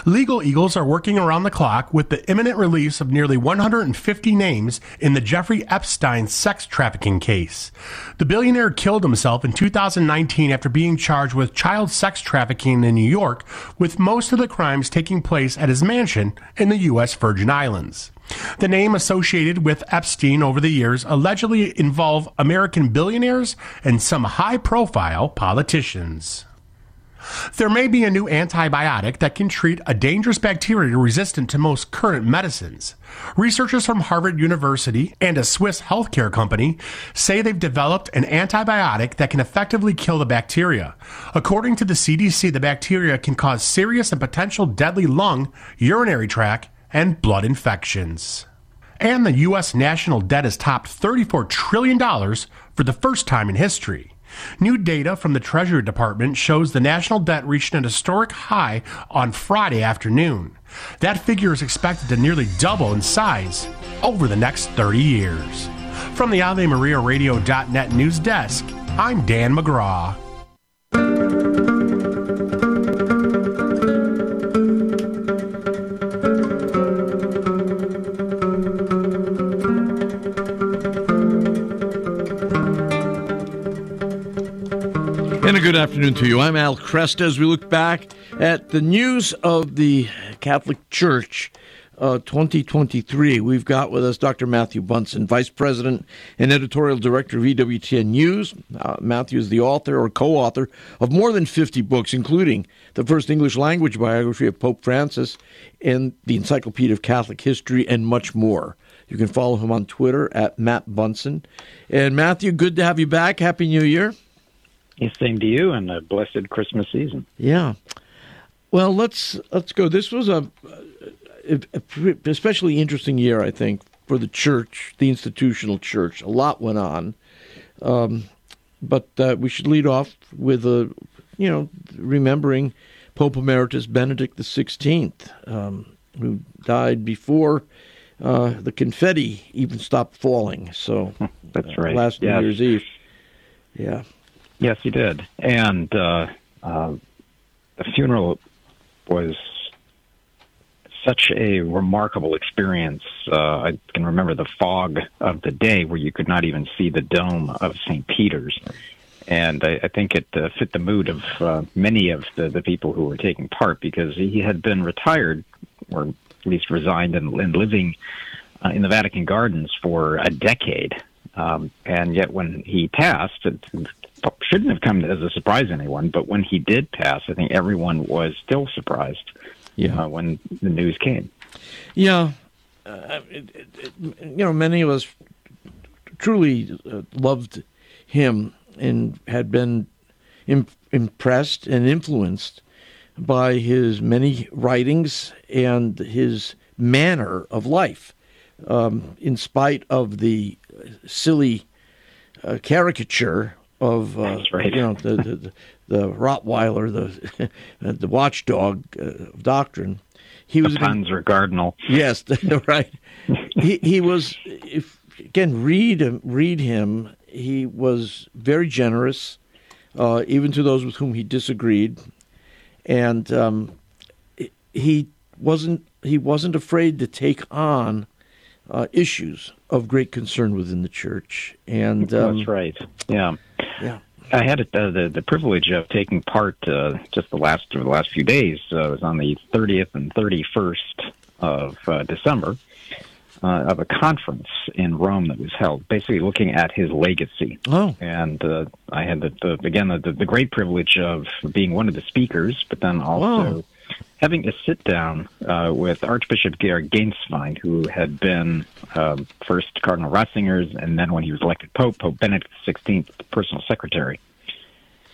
Legal Eagles are working around the clock with the imminent release of nearly 150 names in the Jeffrey Epstein sex trafficking case. The billionaire killed himself in 2019 after being charged with child sex trafficking in New York, with most of the crimes taking place at his mansion in the U.S. Virgin Islands. The name associated with Epstein over the years allegedly involve American billionaires and some high profile politicians. There may be a new antibiotic that can treat a dangerous bacteria resistant to most current medicines. Researchers from Harvard University and a Swiss healthcare company say they've developed an antibiotic that can effectively kill the bacteria. According to the CDC, the bacteria can cause serious and potential deadly lung, urinary tract, and blood infections. And the U.S. national debt has topped $34 trillion for the first time in history. New data from the Treasury Department shows the national debt reached an historic high on Friday afternoon. That figure is expected to nearly double in size over the next 30 years. From the Ave Maria news desk, I'm Dan McGraw. And a good afternoon to you. I'm Al Kresta. As we look back at the news of the Catholic Church uh, 2023, we've got with us Dr. Matthew Bunson, Vice President and Editorial Director of EWTN News. Uh, Matthew is the author or co author of more than 50 books, including the first English language biography of Pope Francis and the Encyclopedia of Catholic History, and much more. You can follow him on Twitter at Matt Bunson. And Matthew, good to have you back. Happy New Year. Same to you, and a blessed Christmas season. Yeah. Well, let's let's go. This was a, a, a especially interesting year, I think, for the church, the institutional church. A lot went on, um, but uh, we should lead off with a, you know, remembering Pope Emeritus Benedict the Sixteenth, um, who died before uh, the confetti even stopped falling. So that's right. last yes. New Year's Eve. Yeah. Yes, he did. And uh, uh, the funeral was such a remarkable experience. Uh, I can remember the fog of the day where you could not even see the dome of St. Peter's. And I, I think it uh, fit the mood of uh, many of the, the people who were taking part because he had been retired, or at least resigned and, and living uh, in the Vatican Gardens for a decade. Um, and yet, when he passed, shouldn't have come as a surprise to anyone. But when he did pass, I think everyone was still surprised. Yeah. Uh, when the news came. Yeah, uh, it, it, it, you know, many of us truly uh, loved him and had been imp- impressed and influenced by his many writings and his manner of life. Um, in spite of the silly uh, caricature of uh, right. you know the, the, the Rottweiler, the the watchdog uh, doctrine. He was the Panzer Cardinal. Yes, right. he he was if again, read him. Read him. He was very generous, uh, even to those with whom he disagreed, and um, he wasn't he wasn't afraid to take on uh, issues of great concern within the church. And um, that's right. Yeah. Yeah. I had uh, the the privilege of taking part uh, just the last of the last few days. Uh, it was on the 30th and 31st of uh, December uh, of a conference in Rome that was held, basically looking at his legacy. Oh, and uh, I had the, the again the, the great privilege of being one of the speakers, but then also. Wow. Having a sit down uh, with Archbishop Georg Gänswein, who had been um, first Cardinal Ratzinger's, and then when he was elected Pope, Pope Benedict XVI personal secretary.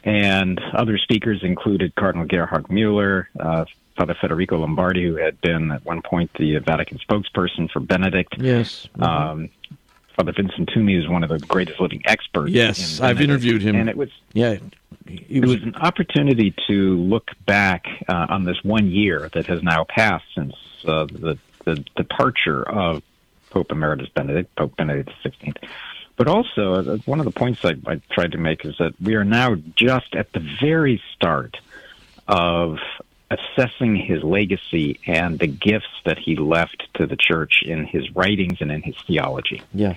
And other speakers included Cardinal Gerhard Mueller, uh, Father Federico Lombardi, who had been at one point the Vatican spokesperson for Benedict. Yes. Um, Father Vincent Twomey is one of the greatest living experts. Yes, in I've interviewed him. and it was yeah, it was an opportunity to look back uh, on this one year that has now passed since uh, the the departure of Pope Emeritus Benedict, Pope Benedict XVI. But also, uh, one of the points I, I tried to make is that we are now just at the very start of assessing his legacy and the gifts that he left to the church in his writings and in his theology. Yeah.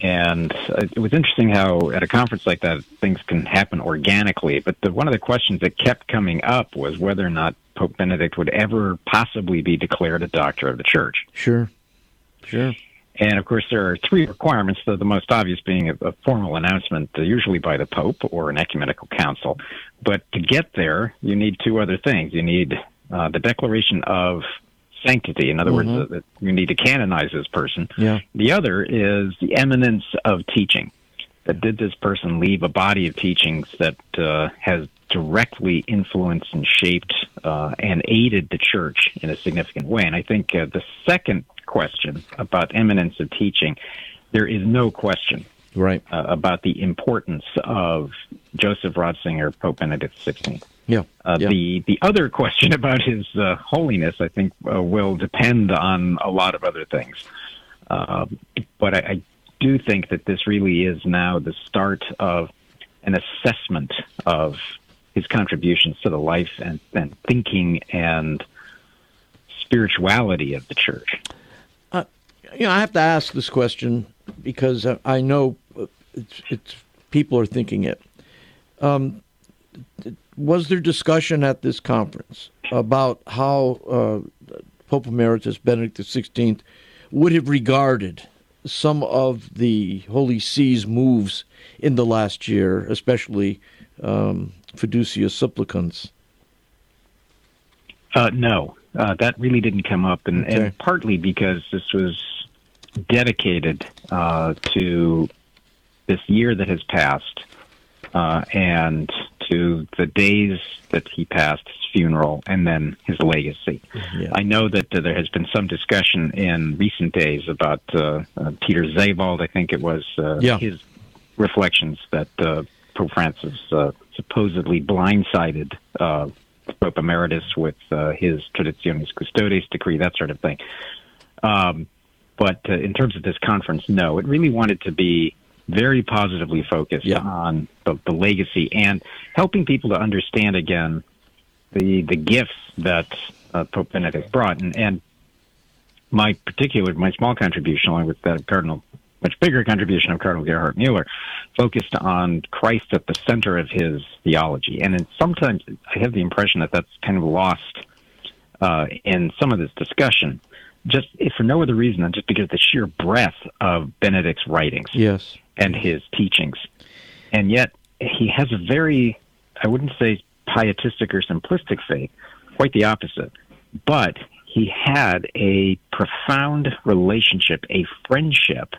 And uh, it was interesting how at a conference like that things can happen organically. But the, one of the questions that kept coming up was whether or not Pope Benedict would ever possibly be declared a doctor of the church. Sure. Sure. And of course, there are three requirements. The, the most obvious being a, a formal announcement, uh, usually by the Pope or an ecumenical council. But to get there, you need two other things. You need uh, the declaration of sanctity. In other Mhm. words, that you need to canonize this person. Yeah. The other is the eminence of teaching. That did this person leave a body of teachings that uh, has directly influenced and shaped uh, and aided the church in a significant way? And I think uh, the second question about eminence of teaching, there is no question right uh, about the importance of Joseph Ratzinger, Pope Benedict XVI. Yeah. Uh, yeah. The the other question about his uh, holiness, I think, uh, will depend on a lot of other things. Uh, but I, I do think that this really is now the start of an assessment of his contributions to the life and, and thinking and spirituality of the church. Uh, you know, I have to ask this question because I- know uh, it's, it's people are thinking it. Um, was there discussion at this conference about how uh, Pope Emeritus Benedict XVI would have regarded some of the Holy See's moves in the last year, especially um, Fiducia Supplicans? Uh, no, uh, that really didn't come up, and, Okay. and partly because this was dedicated uh, to this year that has passed uh, and to the days that he passed, his funeral, and then his legacy. I know that uh, there has been some discussion in recent days about uh, uh, Peter Seewald, I think it was, uh, Yeah. his reflections that uh, Pope Francis uh, supposedly blindsided uh, Pope Emeritus with uh, his Traditionis Custodes decree, that sort of thing. Um, but uh, in terms of this conference, no, it really wanted to be very positively focused on the, the legacy and helping people to understand again the the gifts that uh, Pope Benedict brought. And, and my particular, my small contribution, along with that of Cardinal, much bigger contribution of Cardinal Gerhard Mueller, focused on Christ at the center of his theology. And sometimes I have the impression that that's kind of lost uh, in some of this discussion, just if for no other reason than just because of the sheer breadth of Benedict's writings Yes. and his teachings. And yet, he has a very, I wouldn't say pietistic or simplistic faith, quite the opposite. But he had a profound relationship, a friendship,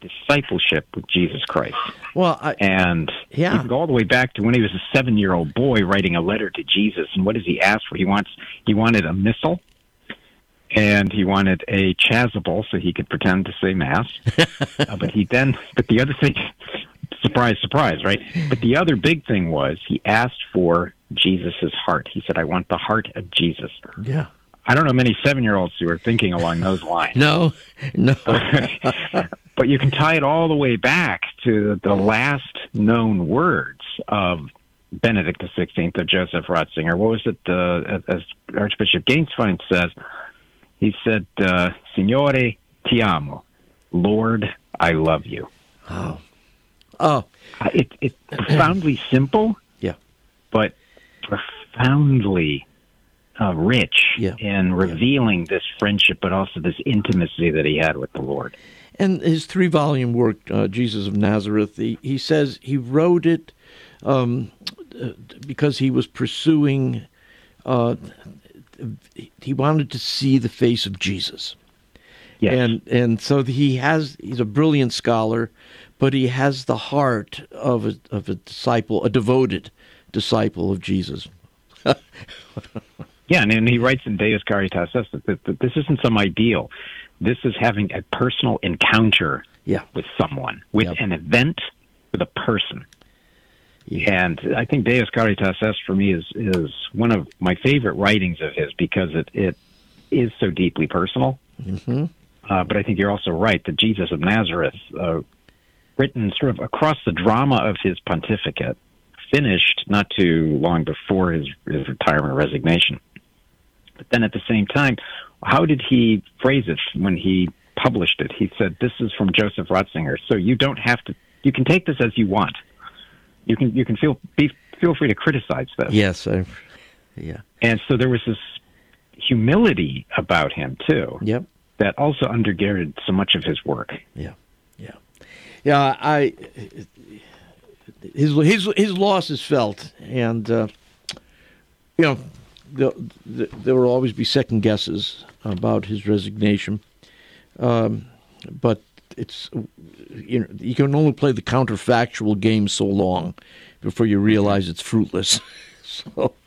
discipleship with Jesus Christ. Well, I, and Yeah. you can go all the way back to when he was a seven-year-old boy writing a letter to Jesus. And what does he ask for? He wants he wanted a missal, and he wanted a chasuble so he could pretend to say mass. uh, but he then, but the other thing, surprise, surprise, right? But the other big thing was he asked for Jesus's heart. He said, "I want the heart of Jesus." Yeah. I don't know many seven-year-olds who are thinking along those lines. No, no. but you can tie it all the way back to the last known words of Benedict XVI of Joseph Ratzinger. What was it? Uh, as Archbishop Gänswein says, he said, uh, "Signore, ti amo." Lord, I love you. Oh, oh, uh, it, it's profoundly simple. Yeah, but profoundly uh, rich yeah. in revealing yeah. this friendship, but also this intimacy that he had with the Lord. And his three volume work, uh, Jesus of Nazareth, he, he says he wrote it um, because he was pursuing, uh, he wanted to see the face of Jesus. Yes. And and so he has he's a brilliant scholar, but he has the heart of a of a disciple, a devoted disciple of Jesus. yeah, and, and he writes in Deus Caritas that, that, this isn't some ideal. This is having a personal encounter yeah. with someone, with Yep. an event, with a person. Yeah. And I think Deus Caritas Est for me is is one of my favorite writings of his because it it is so deeply personal. Mm-hmm. Uh, but I think you're also right that Jesus of Nazareth, uh, written sort of across the drama of his pontificate, finished not too long before his, his retirement resignation. But then at the same time, how did he phrase it when he published it? He said, "This is from Joseph Ratzinger, so you don't have to. You can take this as you want. You can you can feel be, feel free to criticize this." Yes, I, yeah. And so there was this humility about him too. Yep. That also undergirded so much of his work. Yeah, yeah, yeah. I his his his loss is felt, and uh, you know, the, the, there will always be second guesses about his resignation. Um, but it's you know you can only play the counterfactual game so long before you realize it's fruitless. so.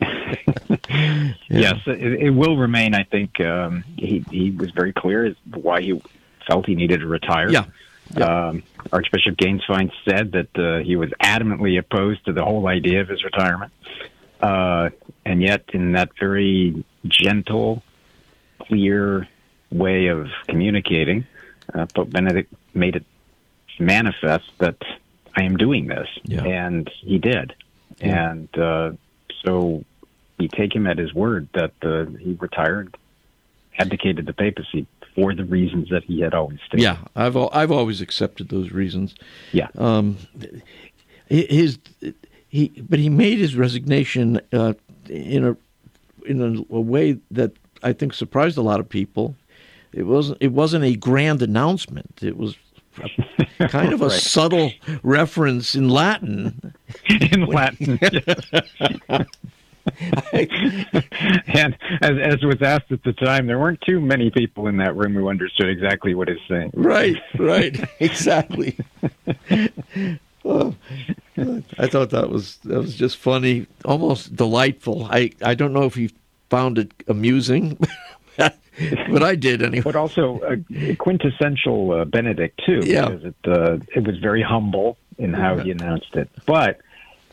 Yes, it, it will remain. I think um, he he was very clear as why he felt he needed to retire. Yeah. Um, Archbishop Gänswein said that uh, he was adamantly opposed to the whole idea of his retirement, uh, and yet in that very gentle, clear way of communicating, uh, Pope Benedict made it manifest that I am doing this, Yeah. and he did, Yeah. and uh, so we take him at his word that uh, he retired, abdicated the papacy for the reasons that he had always stated. Yeah, I've al- I've always accepted those reasons. Yeah. Um, his he, but he made his resignation uh, in a in a, a way that I think surprised a lot of people. It wasn't it wasn't a grand announcement. It was kind of a Right. subtle reference in Latin. in Latin. and as, as was asked at the time, there weren't too many people in that room who understood exactly what he's saying. Right, right, exactly. Oh, I thought that was that was just funny, almost delightful. I, I don't know if he found it amusing, but I did anyway. But also a quintessential uh, Benedict too, Yeah. because it uh, it was very humble in how he announced it. But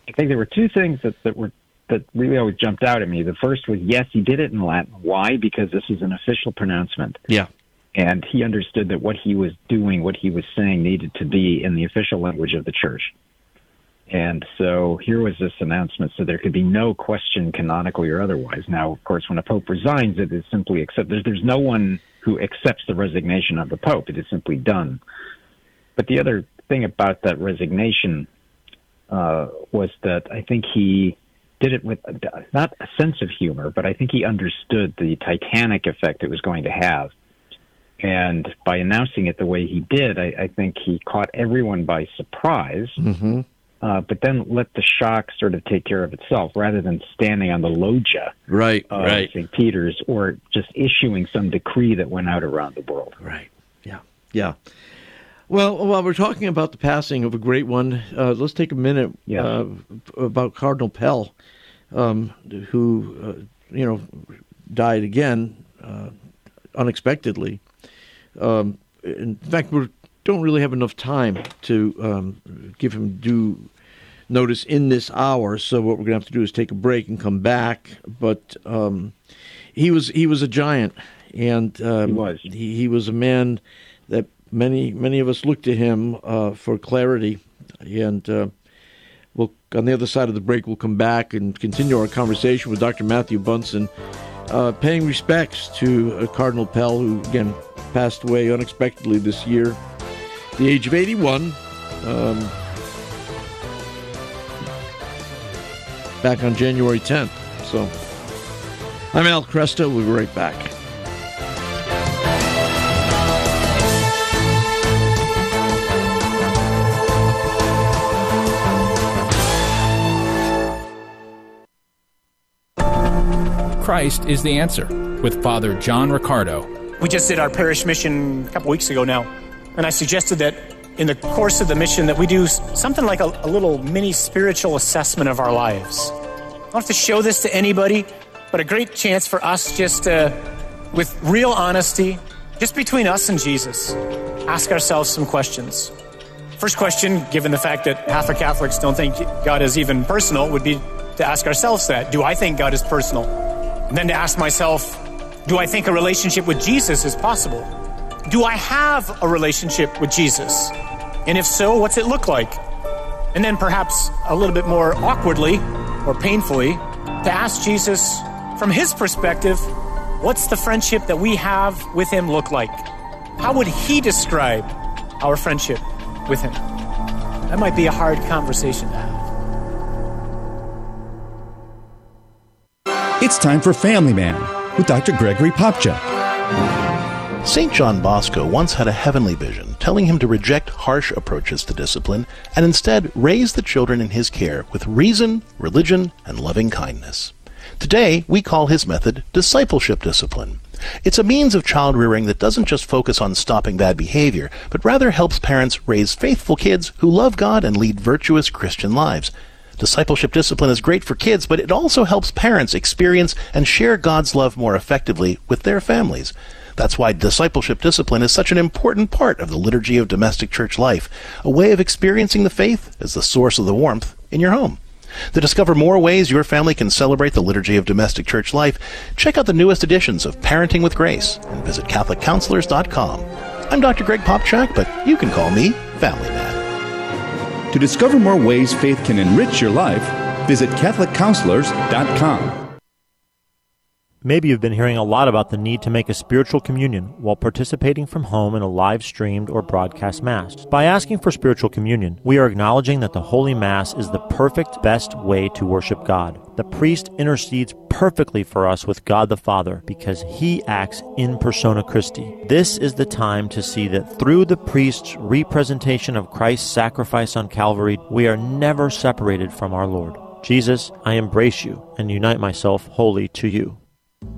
I think there were two things that, that were that really always jumped out at me. The first was yes, he did it in Latin. Why? Because this is an official pronouncement. Yeah, and he understood that what he was doing, what he was saying, needed to be in the official language of the church. And so here was this announcement, so there could be no question canonically or otherwise. Now, of course, when a pope resigns, it is simply accepted. There's, there's no one who accepts the resignation of the pope. It is simply done. But the other thing about that resignation uh, was that I think he did it with not a sense of humor, but I think he understood the titanic effect it was going to have. And by announcing it the way he did, I, I think he caught everyone by surprise, Mm-hmm. Uh, but then let the shock sort of take care of itself rather than standing on the loggia Right, of right, St. Peter's or just issuing some decree that went out around the world. right. Yeah, yeah. Well, while we're talking about the passing of a great one, uh, let's take a minute uh, about Cardinal Pell, um, who uh, you know died again uh, unexpectedly. Um, in fact, we don't really have enough time to um, give him due notice in this hour. So what we're going to have to do is take a break and come back. But um, he was he was a giant, and um, He was. He, he was a man that many many of us look to him uh, for clarity, and uh, we'll on the other side of the break we'll come back and continue our conversation with Dr. Matthew Bunson. uh, paying respects to uh, Cardinal Pell, who again passed away unexpectedly this year, the age of 81. Um, back on January 10th. So I'm Al Kresta. We'll be right back. Christ is the answer with Father John Riccardo. We just did our parish mission a couple weeks ago now, and I suggested that in the course of the mission that we do something like a, a little mini spiritual assessment of our lives. I don't have to show this to anybody, but a great chance for us just to, with real honesty, just between us and Jesus, ask ourselves some questions. First question, given the fact that half of Catholics don't think God is even personal, would be to ask ourselves that. Do I think God is personal? And then to ask myself, do I think a relationship with Jesus is possible? Do I have a relationship with Jesus? And if so, what's it look like? And then perhaps a little bit more awkwardly or painfully, to ask Jesus from his perspective, what's the friendship that we have with him look like? How would he describe our friendship with him? That might be a hard conversation to have. It's time for Family Man with Dr. Gregory Popcak. St. John Bosco once had a heavenly vision telling him to reject harsh approaches to discipline and instead raise the children in his care with reason, religion, and loving kindness. Today, we call his method discipleship discipline. It's a means of child rearing that doesn't just focus on stopping bad behavior, but rather helps parents raise faithful kids who love God and lead virtuous Christian lives. Discipleship discipline is great for kids, but it also helps parents experience and share God's love more effectively with their families. That's why discipleship discipline is such an important part of the liturgy of domestic church life, a way of experiencing the faith as the source of the warmth in your home. To discover more ways your family can celebrate the liturgy of domestic church life, check out the newest editions of Parenting with Grace and visit CatholicCounselors.com. I'm Dr. Greg Popcak, but you can call me Family Man. To discover more ways faith can enrich your life, visit CatholicCounselors.com. Maybe you've been hearing a lot about the need to make a spiritual communion while participating from home in a live streamed or broadcast Mass. By asking for spiritual communion, we are acknowledging that the Holy Mass is the perfect, best way to worship God. The priest intercedes perfectly for us with God the Father because he acts in persona Christi. This is the time to see that through the priest's representation of Christ's sacrifice on Calvary, we are never separated from our Lord. Jesus, I embrace you and unite myself wholly to you.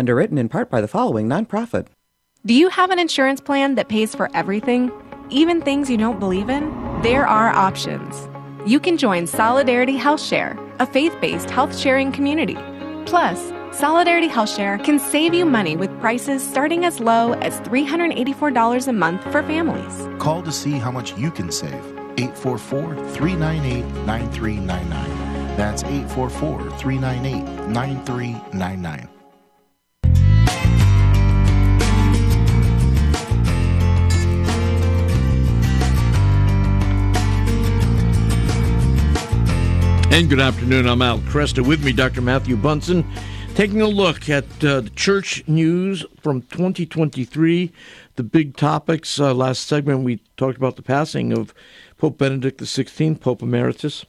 Underwritten in part by the following nonprofit. Do you have an insurance plan that pays for everything, even things you don't believe in? There are options. You can join Solidarity Health Share, a faith based health sharing community. Plus, Solidarity Health Share can save you money with prices starting as low as $384 a month for families. Call to see how much you can save. 844 398 9399. That's 844 398 9399. And good afternoon. I'm Al Kresta. With me, Dr. Matthew Bunson, taking a look at uh, the church news from 2023, the big topics. Uh, last segment, we talked about the passing of Pope Benedict XVI, Pope Emeritus.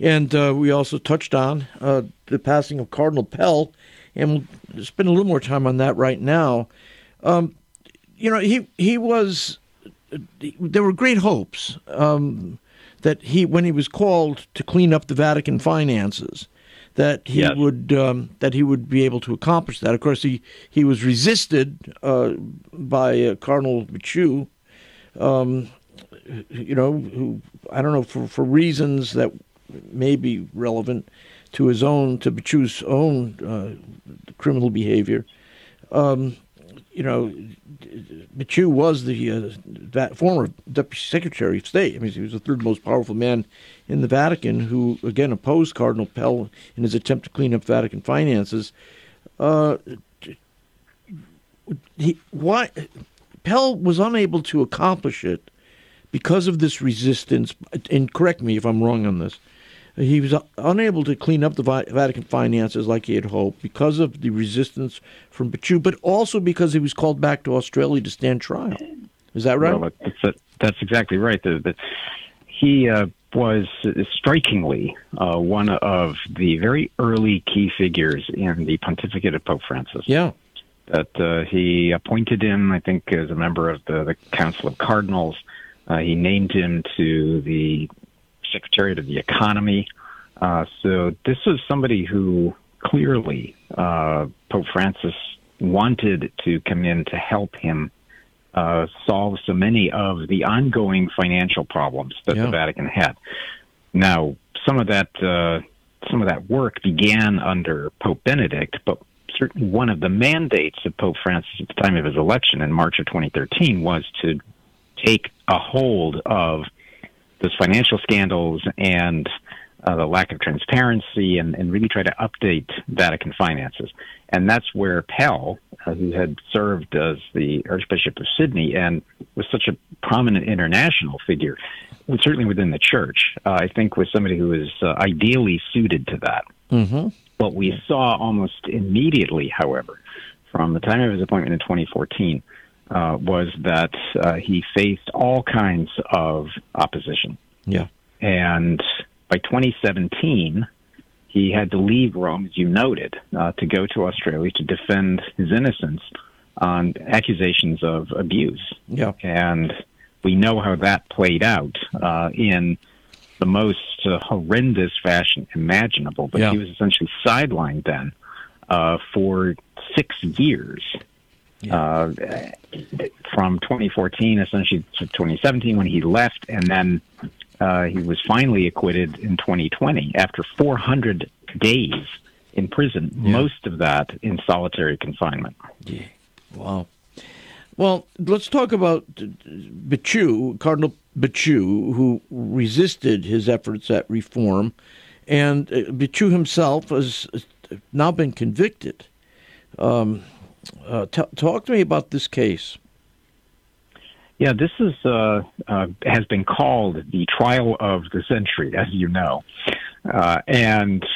And uh, we also touched on uh, the passing of Cardinal Pell, and we'll spend a little more time on that right now. Um, you know, he he was. There were great hopes um, that he, when he was called to clean up the Vatican finances, that he yes. would um, that he would be able to accomplish that. Of course, he he was resisted uh, by uh, Cardinal Becciu, um, you know, who I don't know for for reasons that may be relevant to his own to Becciu's own uh, criminal behavior. Um, you know, Becciu was the uh, former Deputy Secretary of State. I mean, he was the third most powerful man in the Vatican who, again, opposed Cardinal Pell in his attempt to clean up Vatican finances. Uh, he, why Pell was unable to accomplish it because of this resistance. And correct me if I'm wrong on this he was unable to clean up the Vatican finances like he had hoped because of the resistance from Becciu, but also because he was called back to Australia to stand trial. Is that right? Well, that's, that's exactly right. The, the, he uh, was strikingly uh, one of the very early key figures in the pontificate of Pope Francis. Yeah. That uh, he appointed him, I think, as a member of the, the Council of Cardinals. Uh, he named him to the Secretariat of the Economy. Uh, so this was somebody who clearly uh, Pope Francis wanted to come in to help him uh, solve so many of the ongoing financial problems that yeah. the Vatican had. Now, some of that uh, some of that work began under Pope Benedict, but certainly one of the mandates of Pope Francis at the time of his election in March of 2013 was to take a hold of those financial scandals and uh, the lack of transparency and, and, really try to update Vatican finances. And that's where Pell, uh, who had served as the Archbishop of Sydney and was such a prominent international figure, certainly within the church, uh, I think was somebody who was uh, ideally suited to that. Mm-hmm. What we saw almost immediately, however, from the time of his appointment in 2014, uh, was that uh, he faced all kinds of opposition. Yeah. And by 2017, he had to leave Rome, as you noted, uh, to go to Australia to defend his innocence on accusations of abuse. Yeah. And we know how that played out uh, in the most uh, horrendous fashion imaginable. But yeah. he was essentially sidelined then uh, for six years yeah. uh, from 2014 essentially to 2017 when he left, and then uh, he was finally acquitted in 2020 after 400 days in prison, yeah. most of that in solitary confinement. Yeah. Wow. Well, let's talk about Becciu, Cardinal Becciu, who resisted his efforts at reform, and uh, Becciu himself has now been convicted. Um, uh, t- talk to me about this case. Yeah, this is uh, uh, has been called the trial of the century, as you know. Uh, and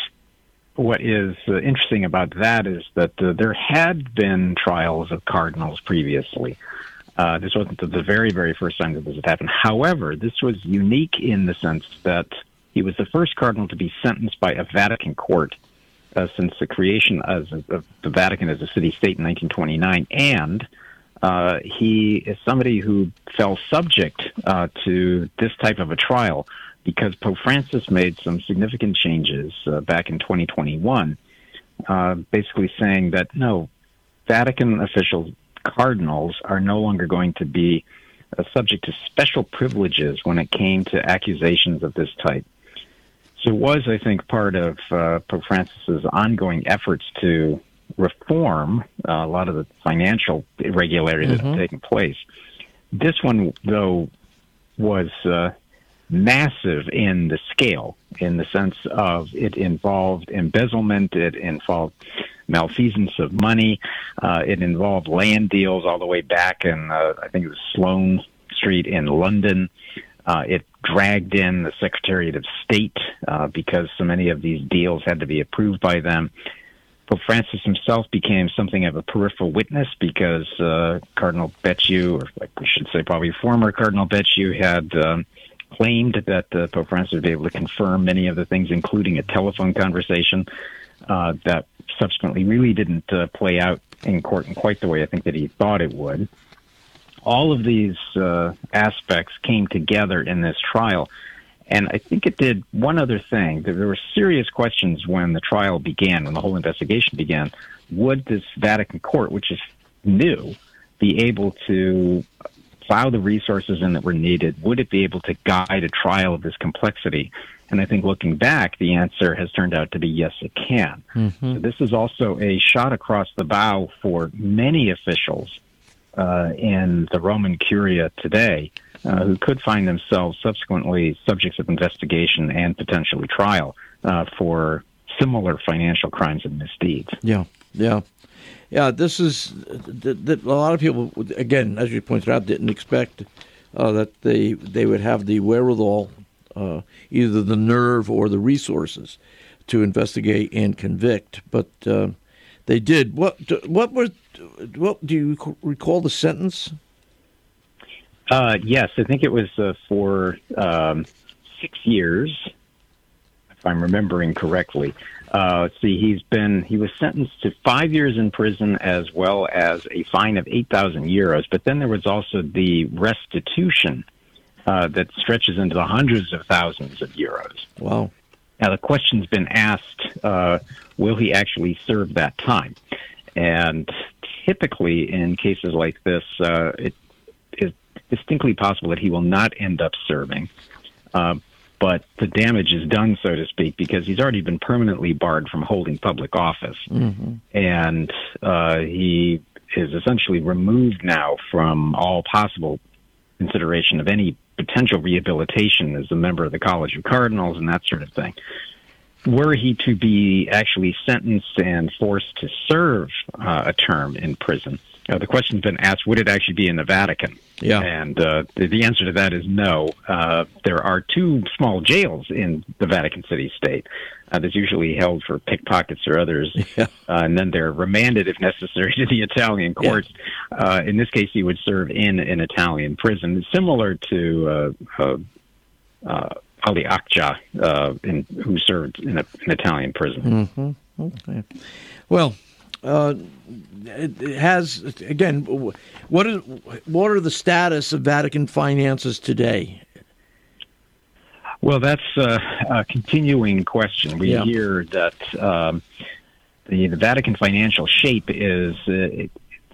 what is uh, interesting about that is that there had been trials of cardinals previously. this wasn't the very, very first time that this had happened. However, this was unique in the sense that he was the first cardinal to be sentenced by a Vatican court uh, since the creation of, the Vatican as a city state in 1929, and uh, he is somebody who fell subject uh, to this type of a trial because Pope Francis made some significant changes uh, back in 2021, uh, basically saying that no, Vatican officials, cardinals, are no longer going to be uh, subject to special privileges when it came to accusations of this type it was, I think, part of uh, Pope Francis's ongoing efforts to reform uh, a lot of the financial irregularities mm-hmm. that have taken place. This one, though, was uh, massive in the scale, in the sense of it involved embezzlement, it involved malfeasance of money, uh, it involved land deals all the way back in, uh, I think it was Sloane Street in London. Uh, it dragged in the Secretariat of State uh, because so many of these deals had to be approved by them. Pope Francis himself became something of a peripheral witness because uh, Cardinal Becciu, or like we should say, probably former Cardinal Becciu, had um, claimed that uh, Pope Francis would be able to confirm many of the things, including a telephone conversation uh, that subsequently really didn't uh, play out in court in quite the way I think that he thought it would. All of these uh, aspects came together in this trial. And I think it did one other thing. There were serious questions when the trial began, when the whole investigation began. Would this Vatican court, which is new, be able to plow the resources in that were needed? Would it be able to guide a trial of this complexity? And I think looking back, the answer has turned out to be yes, it can. Mm-hmm. So this is also a shot across the bow for many officials uh, in the Roman Curia today uh, who could find themselves subsequently subjects of investigation and potentially trial uh, for similar financial crimes and misdeeds. Yeah, yeah. Yeah, this is that a lot of people, again, as you pointed out, didn't expect uh, that they they would have the wherewithal, uh, either the nerve or the resources, to investigate and convict. But uh, they did. What what was what do you recall the sentence? Uh, yes, I think it was uh, for um, six years, if I'm remembering correctly. Uh, let's see, he's been he was sentenced to five years in prison as well as a fine of eight thousand euros. But then there was also the restitution uh, that stretches into the hundreds of thousands of euros. Wow. Now the question's been asked: uh, Will he actually serve that time? And typically, in cases like this, uh, it is distinctly possible that he will not end up serving. Uh, but the damage is done, so to speak, because he's already been permanently barred from holding public office. Mm-hmm. And uh, he is essentially removed now from all possible consideration of any potential rehabilitation as a member of the College of Cardinals and that sort of thing. Were he to be actually sentenced and forced to serve uh, a term in prison, uh, the question's been asked: Would it actually be in the Vatican? Yeah. And uh, the, the answer to that is no. Uh, there are two small jails in the Vatican City State. Uh, that's usually held for pickpockets or others, yeah. uh, and then they're remanded if necessary to the Italian courts. Yeah. Uh, in this case, he would serve in an Italian prison, similar to uh, uh, uh, Ali Agca, uh, in, who served in a, an Italian prison. Mm-hmm. Okay. Well, uh, it has again. What is what are the status of Vatican finances today? Well, that's uh, a continuing question. We Yeah. hear that um, the, the Vatican financial shape is uh,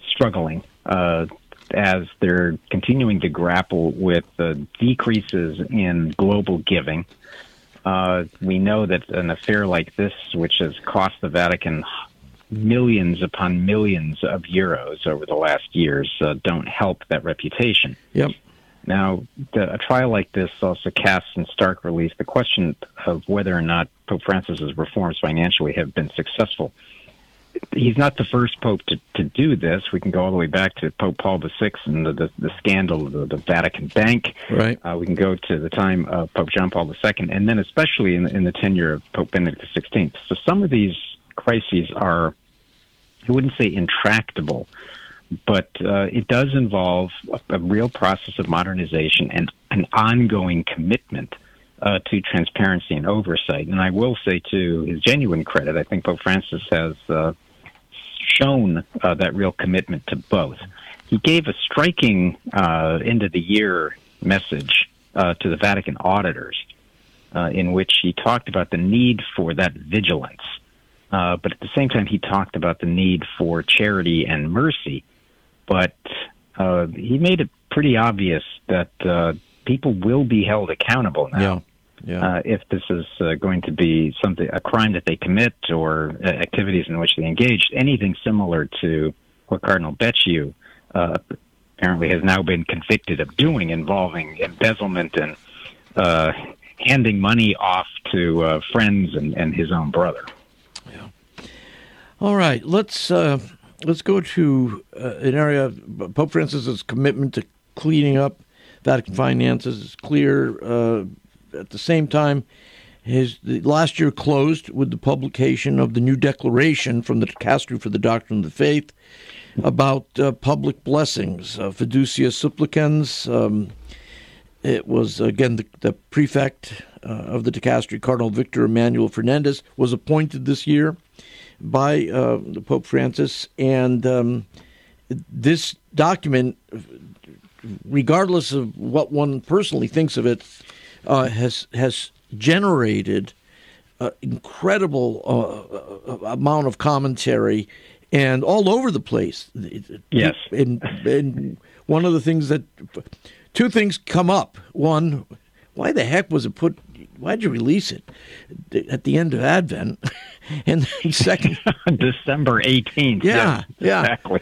struggling uh, as they're continuing to grapple with uh, decreases in global giving. Uh, we know that an affair like this, which has cost the Vatican millions upon millions of euros over the last years, uh, don't help that reputation. Yep. Now, the, a trial like this also casts in stark relief the question of whether or not Pope Francis's reforms financially have been successful. He's not the first pope to, to do this. We can go all the way back to Pope Paul VI and the, the, the scandal of the, the Vatican Bank. Right. Uh, we can go to the time of Pope John Paul II, and then especially in, in the tenure of Pope Benedict XVI. So some of these crises are, I wouldn't say intractable, but uh, it does involve a, a real process of modernization and an ongoing commitment uh, to transparency and oversight. And I will say, to his genuine credit, I think Pope Francis has uh, shown uh, that real commitment to both. He gave a striking uh, end of the year message uh, to the Vatican auditors, in which he talked about the need for that vigilance. But at the same time, he talked about the need for charity and mercy. But uh, he made it pretty obvious that uh, people will be held accountable now. Yeah. Yeah. Uh, if this is uh, going to be something, a crime that they commit or uh, activities in which they engaged, anything similar to what Cardinal Becciu uh, apparently has now been convicted of doing, involving embezzlement and uh, handing money off to uh, friends and, and his own brother. Yeah. All right, let's uh, let's go to uh, an area. Pope Francis's commitment to cleaning up Vatican finances is clear. Uh, at the same time, his last year closed with the publication of the new declaration from the Dicastery for the Doctrine of the Faith about uh, public blessings, uh, fiducia supplicans. Um, it was again the, the prefect uh, of the Dicastery, Cardinal Victor Emmanuel Fernandez, was appointed this year by uh, Pope Francis, and um, this document, regardless of what one personally thinks of it, uh, has has generated uh, incredible uh, uh, amount of commentary and all over the place. Yes. And, and one of the things that two things come up. One, why the heck was it put? Why'd you release it at the end of Advent? and second, December eighteenth. Yeah, yeah, exactly.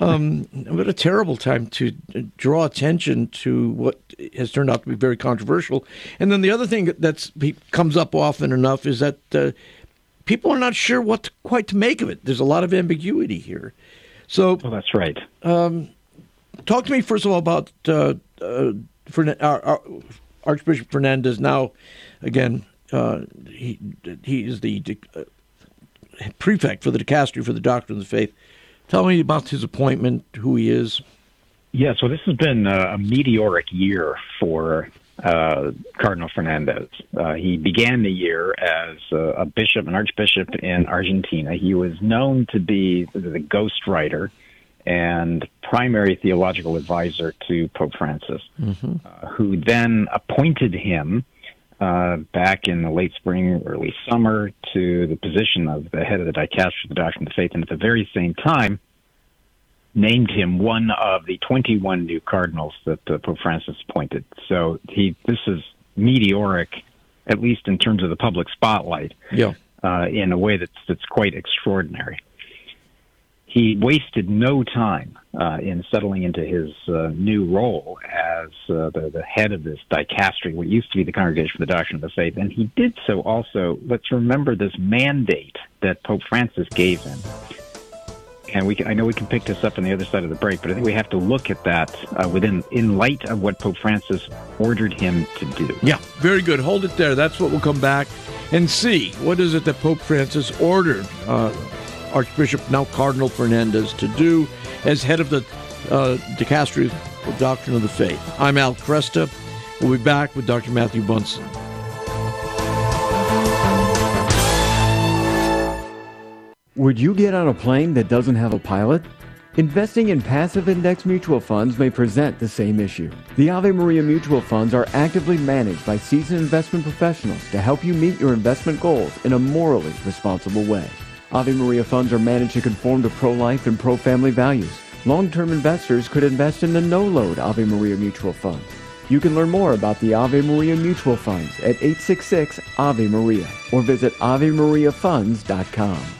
um, what a terrible time to draw attention to what has turned out to be very controversial. And then the other thing that comes up often enough is that uh, people are not sure what to, quite to make of it. There's a lot of ambiguity here. So, well, that's right. Um, talk to me first of all about uh, uh, our, our Archbishop Fernandez. Now, again, uh, he he is the uh, prefect for the dicastery for the doctrine of the faith. Tell me about his appointment, who he is. Yeah, so this has been a, meteoric year for uh, Cardinal Fernandez. Uh, he began the year as a, a, bishop, an archbishop in Argentina. He was known to be the ghostwriter and primary theological advisor to Pope Francis, mm-hmm. uh, who then appointed him uh, back in the late spring, early summer, to the position of the head of the dicastery of the doctrine of the faith, and at the very same time, named him one of the 21 new cardinals that uh, Pope Francis appointed. So he, this is meteoric, at least in terms of the public spotlight. Yeah. Uh, in a way that's that's quite extraordinary he wasted no time uh, in settling into his uh, new role as uh, the, the, head of this dicastery, what used to be the Congregation for the Doctrine of the Faith. And he did so also, let's remember this mandate that Pope Francis gave him. And we can, I know we can pick this up on the other side of the break, but I think we have to look at that uh, within in light of what Pope Francis ordered him to do. Yeah, very good. Hold it there. That's what we'll come back and see. What is it that Pope Francis ordered? Archbishop, now Cardinal Fernandez, to do as head of the uh, Dicastery of Doctrine of the Faith. I'm Al Kresta. We'll be back with Dr. Matthew Bunson. Would you get on a plane that doesn't have a pilot? Investing in passive index mutual funds may present the same issue. The Ave Maria mutual funds are actively managed by seasoned investment professionals to help you meet your investment goals in a morally responsible way. Ave Maria funds are managed to conform to pro-life and pro-family values. Long-term investors could invest in the no-load Ave Maria mutual Fund. You can learn more about the Ave Maria mutual funds at 866 Ave Maria or visit AveMariaFunds.com.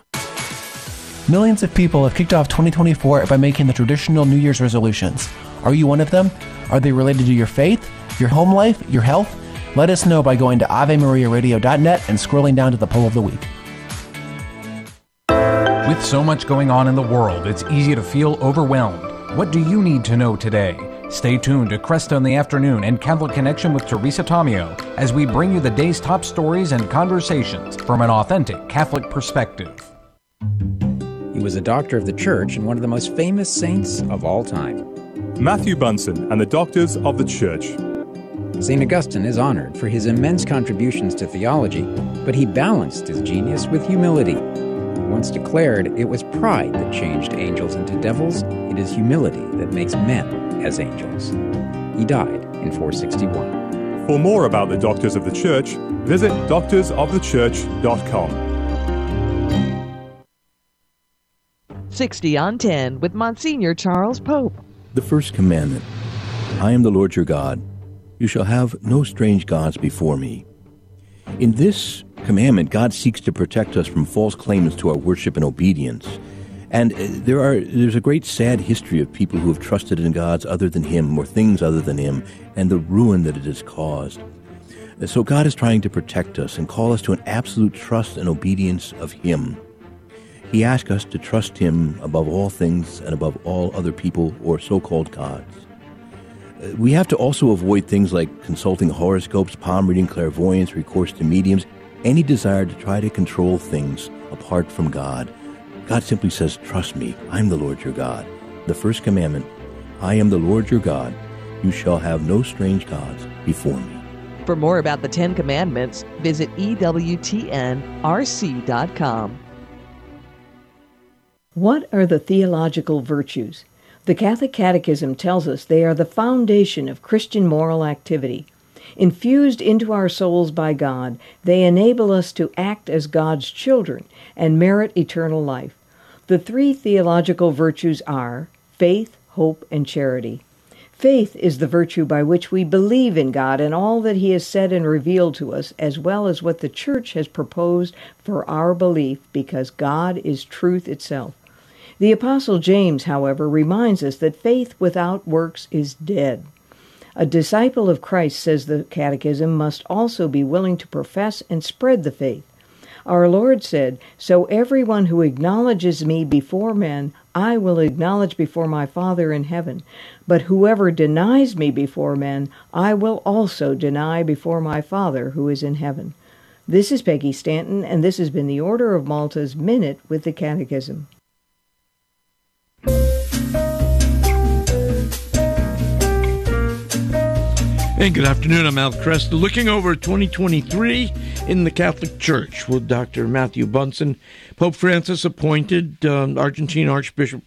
Millions of people have kicked off 2024 by making the traditional New Year's resolutions. Are you one of them? Are they related to your faith, your home life, your health? Let us know by going to AveMariaRadio.net and scrolling down to the poll of the week. With so much going on in the world, it's easy to feel overwhelmed. What do you need to know today? Stay tuned to Kresta in the Afternoon and Catholic Connection with Teresa Tomeo as we bring you the day's top stories and conversations from an authentic Catholic perspective. He was a doctor of the church and one of the most famous saints of all time. Matthew Bunson and the Doctors of the Church. St. Augustine is honored for his immense contributions to theology, but he balanced his genius with humility. He once declared it was pride that changed angels into devils, it is humility that makes men as angels. He died in 461. For more about the Doctors of the Church, visit doctorsofthechurch.com. 60 on 10 with Monsignor Charles Pope. The first commandment I am the Lord your God. You shall have no strange gods before me. In this commandment, God seeks to protect us from false claims to our worship and obedience. And uh, there are there's a great sad history of people who have trusted in gods other than him or things other than him and the ruin that it has caused. So God is trying to protect us and call us to an absolute trust and obedience of him. He asks us to trust him above all things and above all other people or so-called gods. Uh, we have to also avoid things like consulting horoscopes, palm reading, clairvoyance, recourse to mediums, any desire to try to control things apart from God. God simply says, Trust me, I'm the Lord your God. The first commandment I am the Lord your God. You shall have no strange gods before me. For more about the Ten Commandments, visit EWTNRC.com. What are the theological virtues? The Catholic Catechism tells us they are the foundation of Christian moral activity. Infused into our souls by God, they enable us to act as God's children and merit eternal life. The three theological virtues are faith, hope, and charity. Faith is the virtue by which we believe in God and all that He has said and revealed to us, as well as what the Church has proposed for our belief, because God is truth itself. The Apostle James, however, reminds us that faith without works is dead. A disciple of Christ, says the Catechism, must also be willing to profess and spread the faith. Our Lord said, So everyone who acknowledges me before men, I will acknowledge before my Father in heaven. But whoever denies me before men, I will also deny before my Father who is in heaven. This is Peggy Stanton, and this has been the Order of Malta's Minute with the Catechism. And good afternoon. I'm Al Kresta, looking over 2023 in the Catholic Church with Dr. Matthew Bunson. Pope Francis appointed um, Argentine Archbishop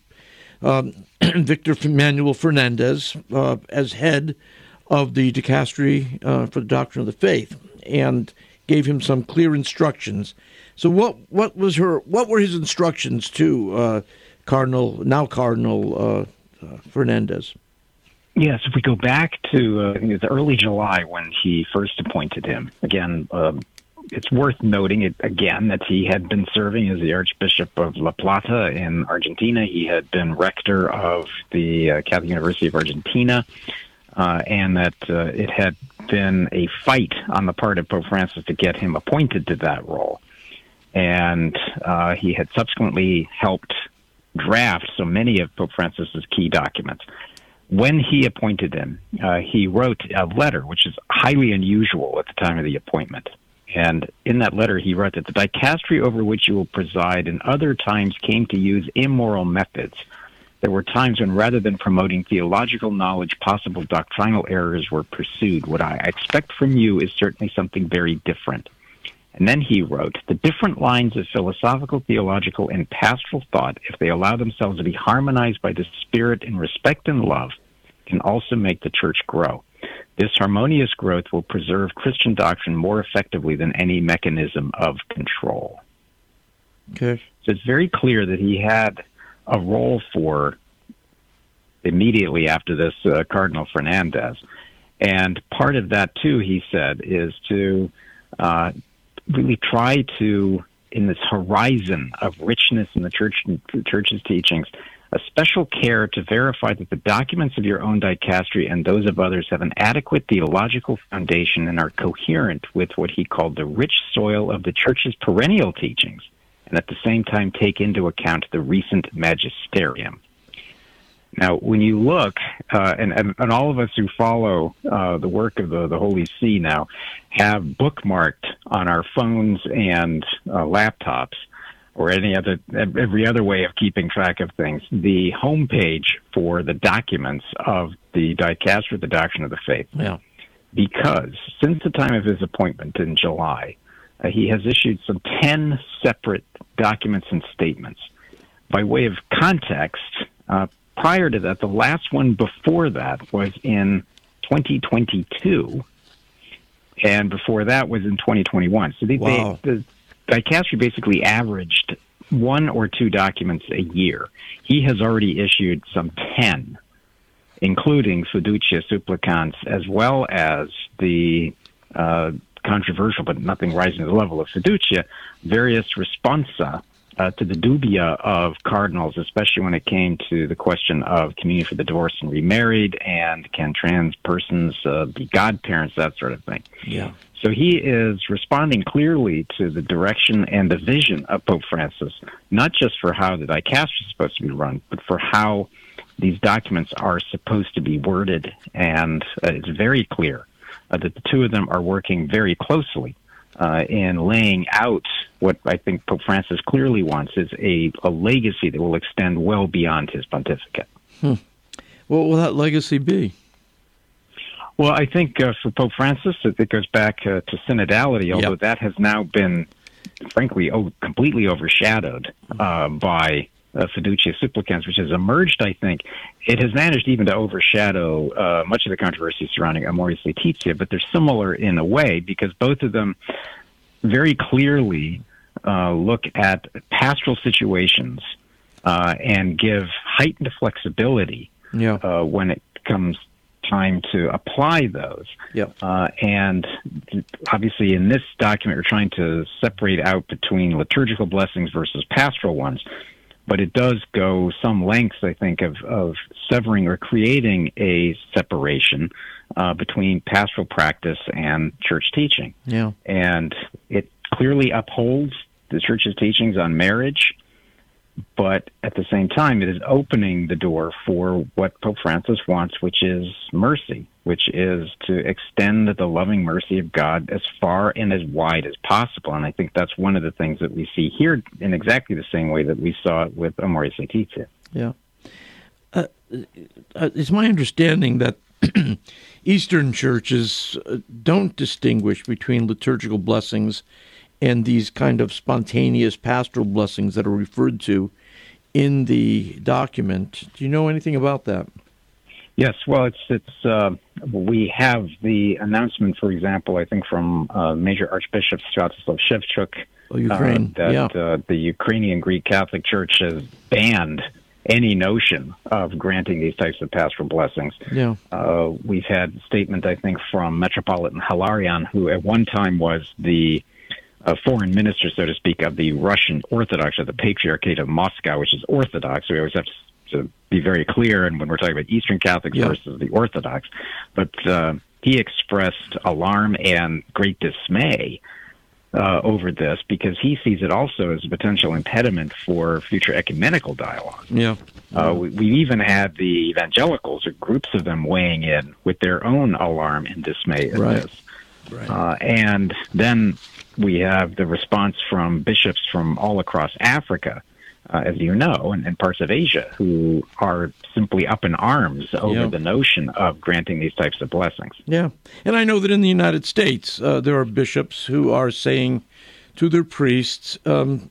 um, Victor Manuel Fernandez uh, as head of the dicastery uh, for the doctrine of the faith, and gave him some clear instructions. So, what what was her? What were his instructions to uh, Cardinal now Cardinal uh, uh, Fernandez? Yes, if we go back to uh, was early July when he first appointed him. Again, um, it's worth noting it again that he had been serving as the Archbishop of La Plata in Argentina. He had been rector of the uh, Catholic University of Argentina, uh, and that uh, it had been a fight on the part of Pope Francis to get him appointed to that role. And uh, he had subsequently helped draft so many of Pope Francis's key documents when he appointed him, uh, he wrote a letter, which is highly unusual at the time of the appointment. And in that letter, he wrote that the dicastery over which you will preside in other times came to use immoral methods. There were times when, rather than promoting theological knowledge, possible doctrinal errors were pursued. What I expect from you is certainly something very different. And then he wrote, the different lines of philosophical, theological, and pastoral thought, if they allow themselves to be harmonized by the Spirit in respect and love, can also make the church grow. This harmonious growth will preserve Christian doctrine more effectively than any mechanism of control. Okay. So it's very clear that he had a role for immediately after this uh, Cardinal Fernandez. And part of that, too, he said, is to uh, really try to, in this horizon of richness in the church, the church's teachings, a special care to verify that the documents of your own dicastery and those of others have an adequate theological foundation and are coherent with what he called the rich soil of the church's perennial teachings, and at the same time take into account the recent magisterium. Now, when you look, uh, and, and, and, all of us who follow uh, the work of the, the Holy See now have bookmarked on our phones and uh, laptops or any other every other way of keeping track of things, the homepage for the documents of the dicaster, the Doctrine of the Faith. Yeah. Because since the time of his appointment in July, uh, he has issued some 10 separate documents and statements. By way of context, uh, prior to that, the last one before that was in 2022, and before that was in 2021. So they, wow. they, the Dicastery basically averaged one or two documents a year. He has already issued some 10, including Fiducia Supplicans, as well as the uh, controversial, but nothing rising to the level of fiducia, various responsa uh, to the dubia of cardinals, especially when it came to the question of communion for the divorced and remarried, and can trans persons uh, be godparents, that sort of thing. Yeah. So he is responding clearly to the direction and the vision of Pope Francis, not just for how the dicastery is supposed to be run, but for how these documents are supposed to be worded. And uh, it's very clear uh, that the two of them are working very closely uh, in laying out what I think Pope Francis clearly wants is a, a legacy that will extend well beyond his pontificate. Hmm. What will that legacy be? Well, I think uh, for Pope Francis, it goes back uh, to synodality, although Yep. that has now been, frankly, oh, completely overshadowed uh, by uh, Fiducia Supplicans, which has emerged, I think. It has managed even to overshadow uh, much of the controversy surrounding Amoris Laetitia, but they're similar in a way because both of them very clearly uh, look at pastoral situations uh, and give heightened flexibility Yeah. uh, when it comes time to apply those. Yep. Uh, and obviously, in this document, we're trying to separate out between liturgical blessings versus pastoral ones. But it does go some lengths, I think, of, of severing or creating a separation uh, between pastoral practice and church teaching. Yeah. And it clearly upholds the church's teachings on marriage, but at the same time, it is opening the door for what Pope Francis wants, which is mercy, which is to extend the loving mercy of God as far and as wide as possible. And I think that's one of the things that we see here in exactly the same way that we saw it with Amoris Laetitia. Yeah. Uh, uh, it's my understanding that Eastern churches uh, don't distinguish between liturgical blessings and these kind of spontaneous pastoral blessings that are referred to in the document. Do you know anything about that? Yes, well, it's it's uh, we have the announcement, for example, I think from uh, Major Archbishop Sviatoslav Shevchuk, Oh, Ukraine, uh, that yeah. uh, the Ukrainian Greek Catholic Church has banned any notion of granting these types of pastoral blessings. Yeah. Uh, we've had a statement, I think, from Metropolitan Hilarion, who at one time was the uh, foreign minister, so to speak, of the Russian Orthodox, or the Patriarchate of Moscow, which is Orthodox. We always have to be very clear, and when we're talking about Eastern Catholics Yeah. versus the Orthodox, but uh, he expressed alarm and great dismay uh, over this because he sees it also as a potential impediment for future ecumenical dialogue. Yeah. Uh, we, we even had the evangelicals, or groups of them, weighing in with their own alarm and dismay at Right. this. Uh, and then we have the response from bishops from all across Africa, uh, as you know, and, and parts of Asia, who are simply up in arms over Yeah. the notion of granting these types of blessings. Yeah. And I know that in the United States, uh, there are bishops who are saying to their priests, um,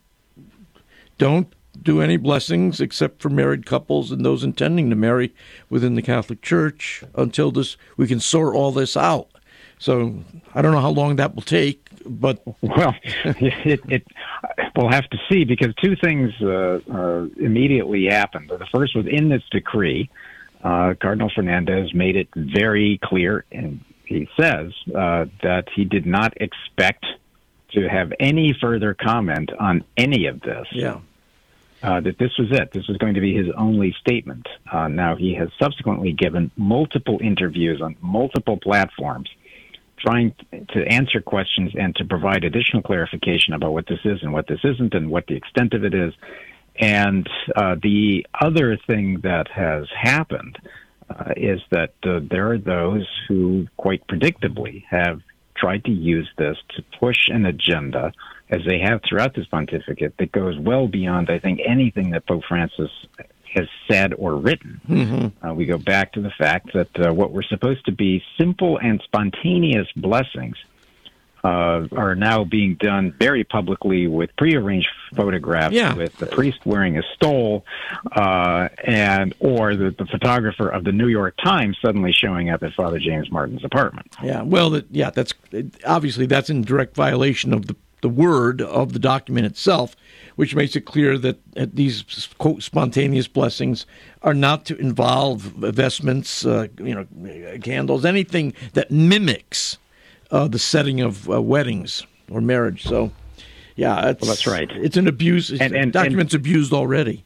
don't do any blessings except for married couples and those intending to marry within the Catholic Church until this we can sort all this out. So I don't know how long that will take, but Well, it, it we'll have to see because two things uh, uh, immediately happened. The first was in this decree, uh, Cardinal Fernandez made it very clear, and he says uh, that he did not expect to have any further comment on any of this. Yeah. Uh, that this was it. This was going to be his only statement. Uh, now, he has subsequently given multiple interviews on multiple platforms trying to answer questions and to provide additional clarification about what this is and what this isn't and what the extent of it is. And uh, the other thing that has happened uh, is that uh, there are those who, quite predictably, have tried to use this to push an agenda, as they have throughout this pontificate, that goes well beyond, I think, anything that Pope Francis has said or written. Mm-hmm. Uh, we go back to the fact that uh, what were supposed to be simple and spontaneous blessings uh, are now being done very publicly with prearranged photographs Yeah. with the priest wearing a stole uh, and or the, the photographer of the New York Times suddenly showing up at Father James Martin's apartment. Yeah, well, that, yeah, that's obviously that's in direct violation of the the word of the document itself, which makes it clear that these quote spontaneous blessings are not to involve vestments, uh, you know, candles, anything that mimics uh, the setting of uh, weddings or marriage. So, yeah, it's, Well, that's right. It's an abuse. It's, And- and- documents abused already.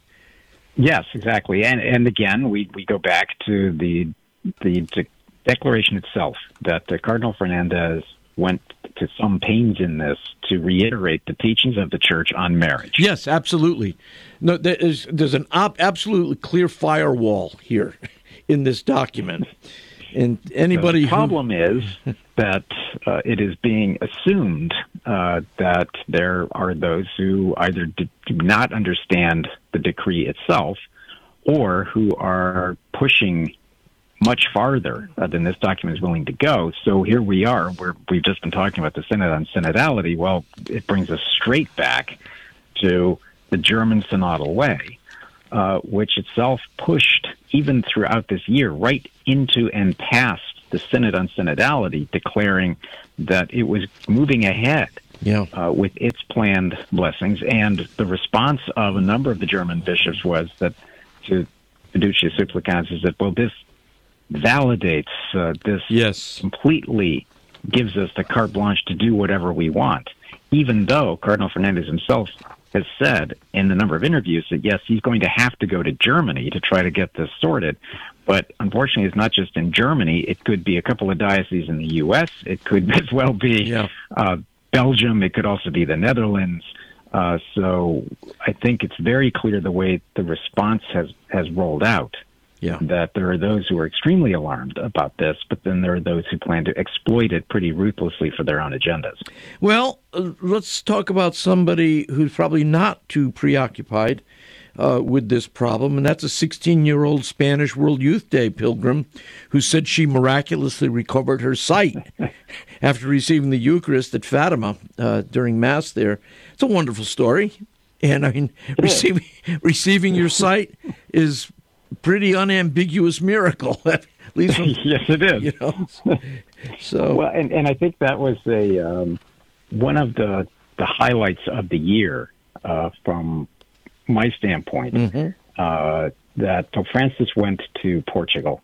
Yes, exactly. And and again, we, we go back to the the de- declaration itself that uh, Cardinal Fernandez went to some pains in this to reiterate the teachings of the church on marriage. Yes, absolutely. No, there is, there's an op- absolutely clear firewall here in this document. And anybody the problem is that uh, it is being assumed uh, that there are those who either do not understand the decree itself or who are pushing much farther uh, than this document is willing to go. So here we are, where we've just been talking about the Synod on synodality. Well, it brings us straight back to the German synodal way, uh, which itself pushed even throughout this year right into and past the Synod on synodality, declaring that it was moving ahead yeah. uh, with its planned blessings. And the response of a number of the German bishops was that to Fiducia Supplicans is that, well, this validates uh, this yes. completely gives us the carte blanche to do whatever we want, even though Cardinal Fernandez himself has said in a number of interviews that yes, he's going to have to go to Germany to try to get this sorted. But unfortunately, it's not just in Germany. It could be a couple of dioceses in the U.S. It could as well be uh, Belgium. It could also be the Netherlands. Uh, so I think it's very clear the way the response has, has rolled out Yeah. that there are those who are extremely alarmed about this, but then there are those who plan to exploit it pretty ruthlessly for their own agendas. Well, uh, let's talk about somebody who's probably not too preoccupied uh, with this problem, and that's a 16 year old Spanish World Youth Day pilgrim who said she miraculously recovered her sight after receiving the Eucharist at Fatima uh, during Mass there. It's a wonderful story. And I mean, receiving, receiving your sight is pretty unambiguous miracle. At least, from, yes, it is. You know, so well, and, and I think that was a um, one of the the highlights of the year uh, from my standpoint. Mm-hmm. Uh, that Pope Francis went to Portugal,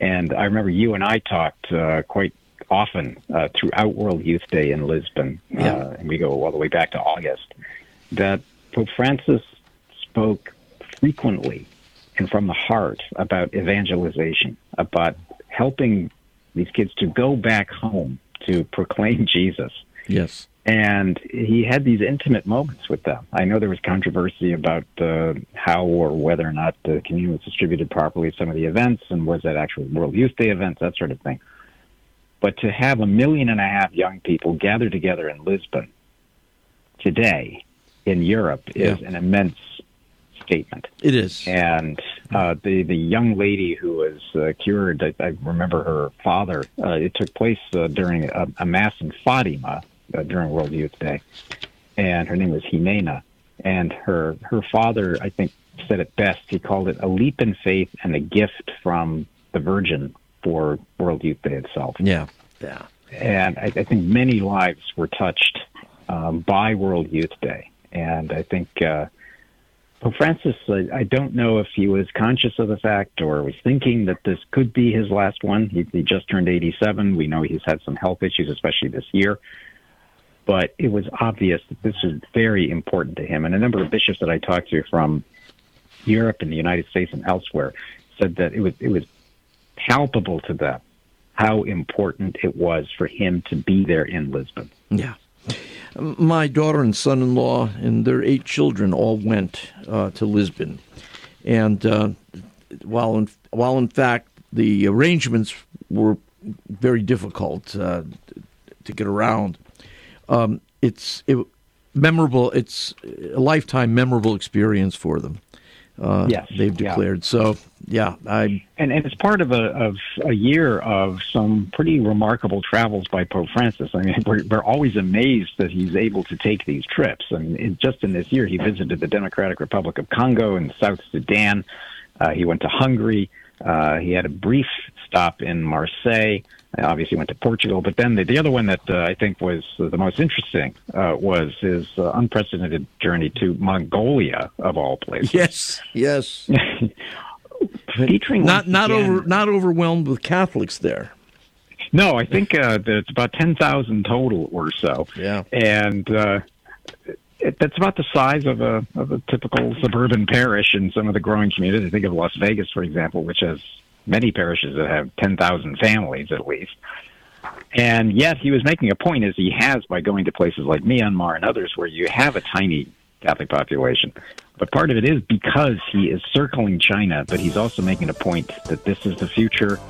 and I remember you and I talked uh, quite often uh, throughout World Youth Day in Lisbon, uh, and we go all the way back to August. That Pope Francis spoke frequently and from the heart about evangelization, about helping these kids to go back home to proclaim Jesus. Yes. And he had these intimate moments with them. I know there was controversy about uh, how or whether or not the communion was distributed properly at some of the events, and was that actual World Youth Day events, that sort of thing. But to have a million and a half young people gather together in Lisbon today in Europe is an immense statement. It is. And uh, the the young lady who was uh, cured, I, I remember her father. Uh, it took place uh, during a, a mass in Fatima uh, during World Youth Day, and her name was Jimena. And her her father, I think, said it best. He called it a leap in faith and a gift from the Virgin for World Youth Day itself. Yeah, yeah. And I, I think many lives were touched um, by World Youth Day, and I think. Uh, Pope Francis, I, I don't know if he was conscious of the fact or was thinking that this could be his last one. He, he just turned 87. We know he's had some health issues, especially this year. But it was obvious that this was very important to him. And a number of bishops that I talked to from Europe and the United States and elsewhere said that it was it was palpable to them how important it was for him to be there in Lisbon. Yeah. My daughter and son in law and their eight children all went uh, to Lisbon. And uh, while, in, while in fact the arrangements were very difficult uh, to get around, um, it's it, memorable. It's a lifetime memorable experience for them. Uh, Yes, they've yeah. declared. So, yeah, I and and it's part of a of a year of some pretty remarkable travels by Pope Francis. I mean, we're we're always amazed that he's able to take these trips. And in, just in this year, he visited the Democratic Republic of Congo and South Sudan. Uh, he went to Hungary. Uh, he had a brief stop in Marseille. Uh, obviously, went to Portugal. But then the, the other one that uh, I think was the most interesting uh, was his uh, unprecedented journey to Mongolia, of all places. Yes, yes. Featuring not not again- over not overwhelmed with Catholics there. No, I think uh, it's about ten thousand total or so. Yeah, and uh, it, that's about the size of a of a typical suburban parish in some of the growing communities. I Think of Las Vegas, for example, which has many parishes that have ten thousand families at least. And yet, he was making a point, as he has by going to places like Myanmar and others, where you have a tiny Catholic population. But part of it is because he is circling China, but he's also making a point that this is the future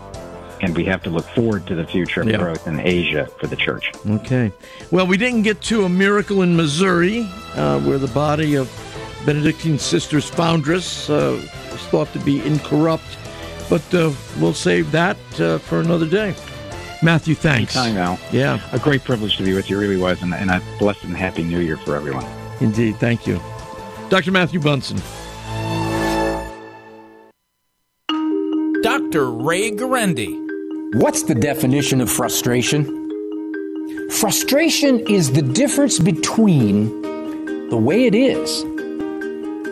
and we have to look forward to the future of Yeah. growth in Asia for the church. Okay. Well, we didn't get to a miracle in Missouri, uh, where the body of Benedictine Sisters foundress uh, was thought to be incorrupt, but uh, we'll save that uh, for another day. Matthew, thanks. Anytime, Al. Yeah. A great privilege to be with you, really was, and, and a blessed and happy new year for everyone. Indeed. Thank you. Dr. Matthew Bunson. Dr. Ray Guarendi. What's the definition of frustration? Frustration is the difference between the way it is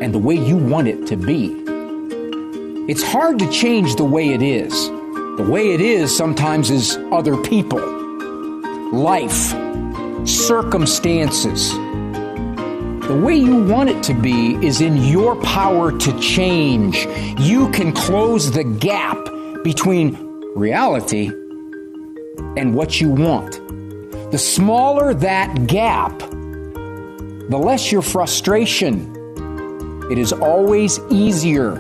and the way you want it to be. It's hard to change the way it is. The way it is sometimes is other people, life, circumstances. The way you want it to be is in your power to change. You can close the gap between reality and what you want. The smaller that gap, the less your frustration. It is always easier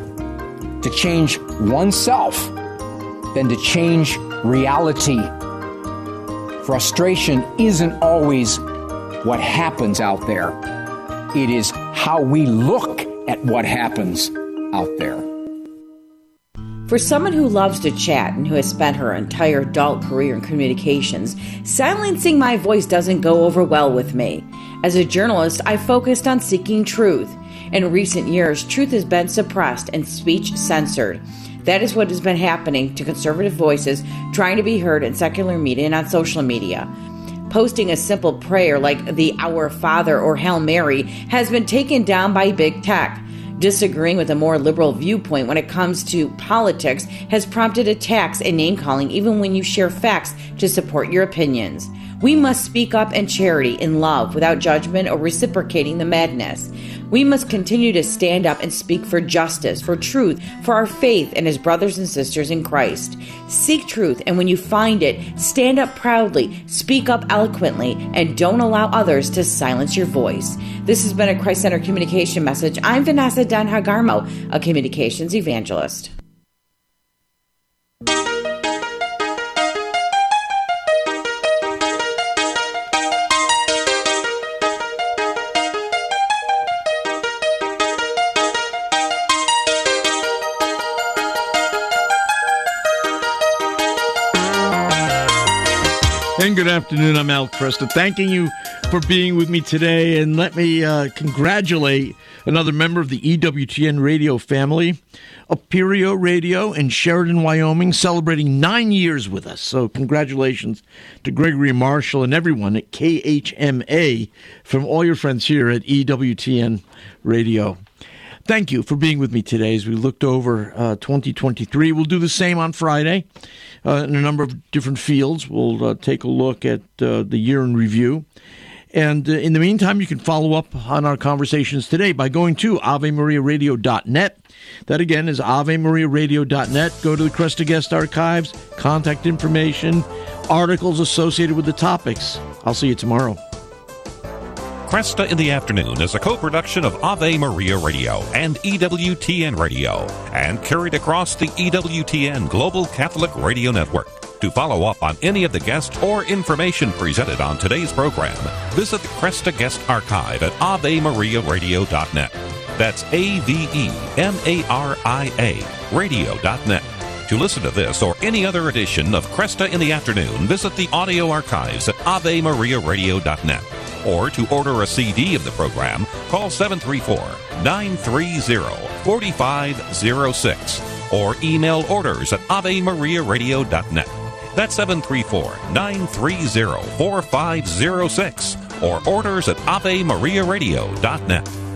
to change oneself than to change reality. Frustration isn't always what happens out there. It is how we look at what happens out there. For someone who loves to chat and who has spent her entire adult career in communications, silencing my voice doesn't go over well with me. As a journalist, I focused on seeking truth. In recent years, truth has been suppressed and speech censored. That is what has been happening to conservative voices trying to be heard in secular media and on social media. Posting a simple prayer like the Our Father or Hail Mary has been taken down by big tech. Disagreeing with a more liberal viewpoint when it comes to politics has prompted attacks and name calling even when you share facts to support your opinions. We must speak up in charity, in love, without judgment or reciprocating the madness. We must continue to stand up and speak for justice, for truth, for our faith and as brothers and sisters in Christ. Seek truth, and when you find it, stand up proudly, speak up eloquently, and don't allow others to silence your voice. This has been a Christ Center communication message. I'm Vanessa Denha Garmo, a communications evangelist. Afternoon. I'm Al Kresta. Thanking you for being with me today. And let me uh, congratulate another member of the EWTN radio family, Aperio Radio in Sheridan, Wyoming, celebrating nine years with us. So, congratulations to Gregory Marshall and everyone at KHMA from all your friends here at EWTN Radio. Thank you for being with me today as we looked over uh, 2023. We'll do the same on Friday uh, in a number of different fields. We'll uh, take a look at uh, the year in review. And uh, in the meantime, you can follow up on our conversations today by going to AveMariaRadio.net. That again is AveMariaRadio.net. Go to the Kresta Guest Archives, contact information, articles associated with the topics. I'll see you tomorrow. Kresta in the Afternoon is a co production of Ave Maria Radio and EWTN Radio and carried across the EWTN Global Catholic Radio Network. To follow up on any of the guests or information presented on today's program, visit the Kresta Guest Archive at AveMariaRadio.net. That's A V E M A R I A radio.net. To listen to this or any other edition of Kresta in the Afternoon, visit the audio archives at AveMariaRadio.net. Or to order a CD of the program, call 734 930 4506 or email orders at AveMariaRadio.net. That's 734 930 4506 or orders at AveMariaRadio.net.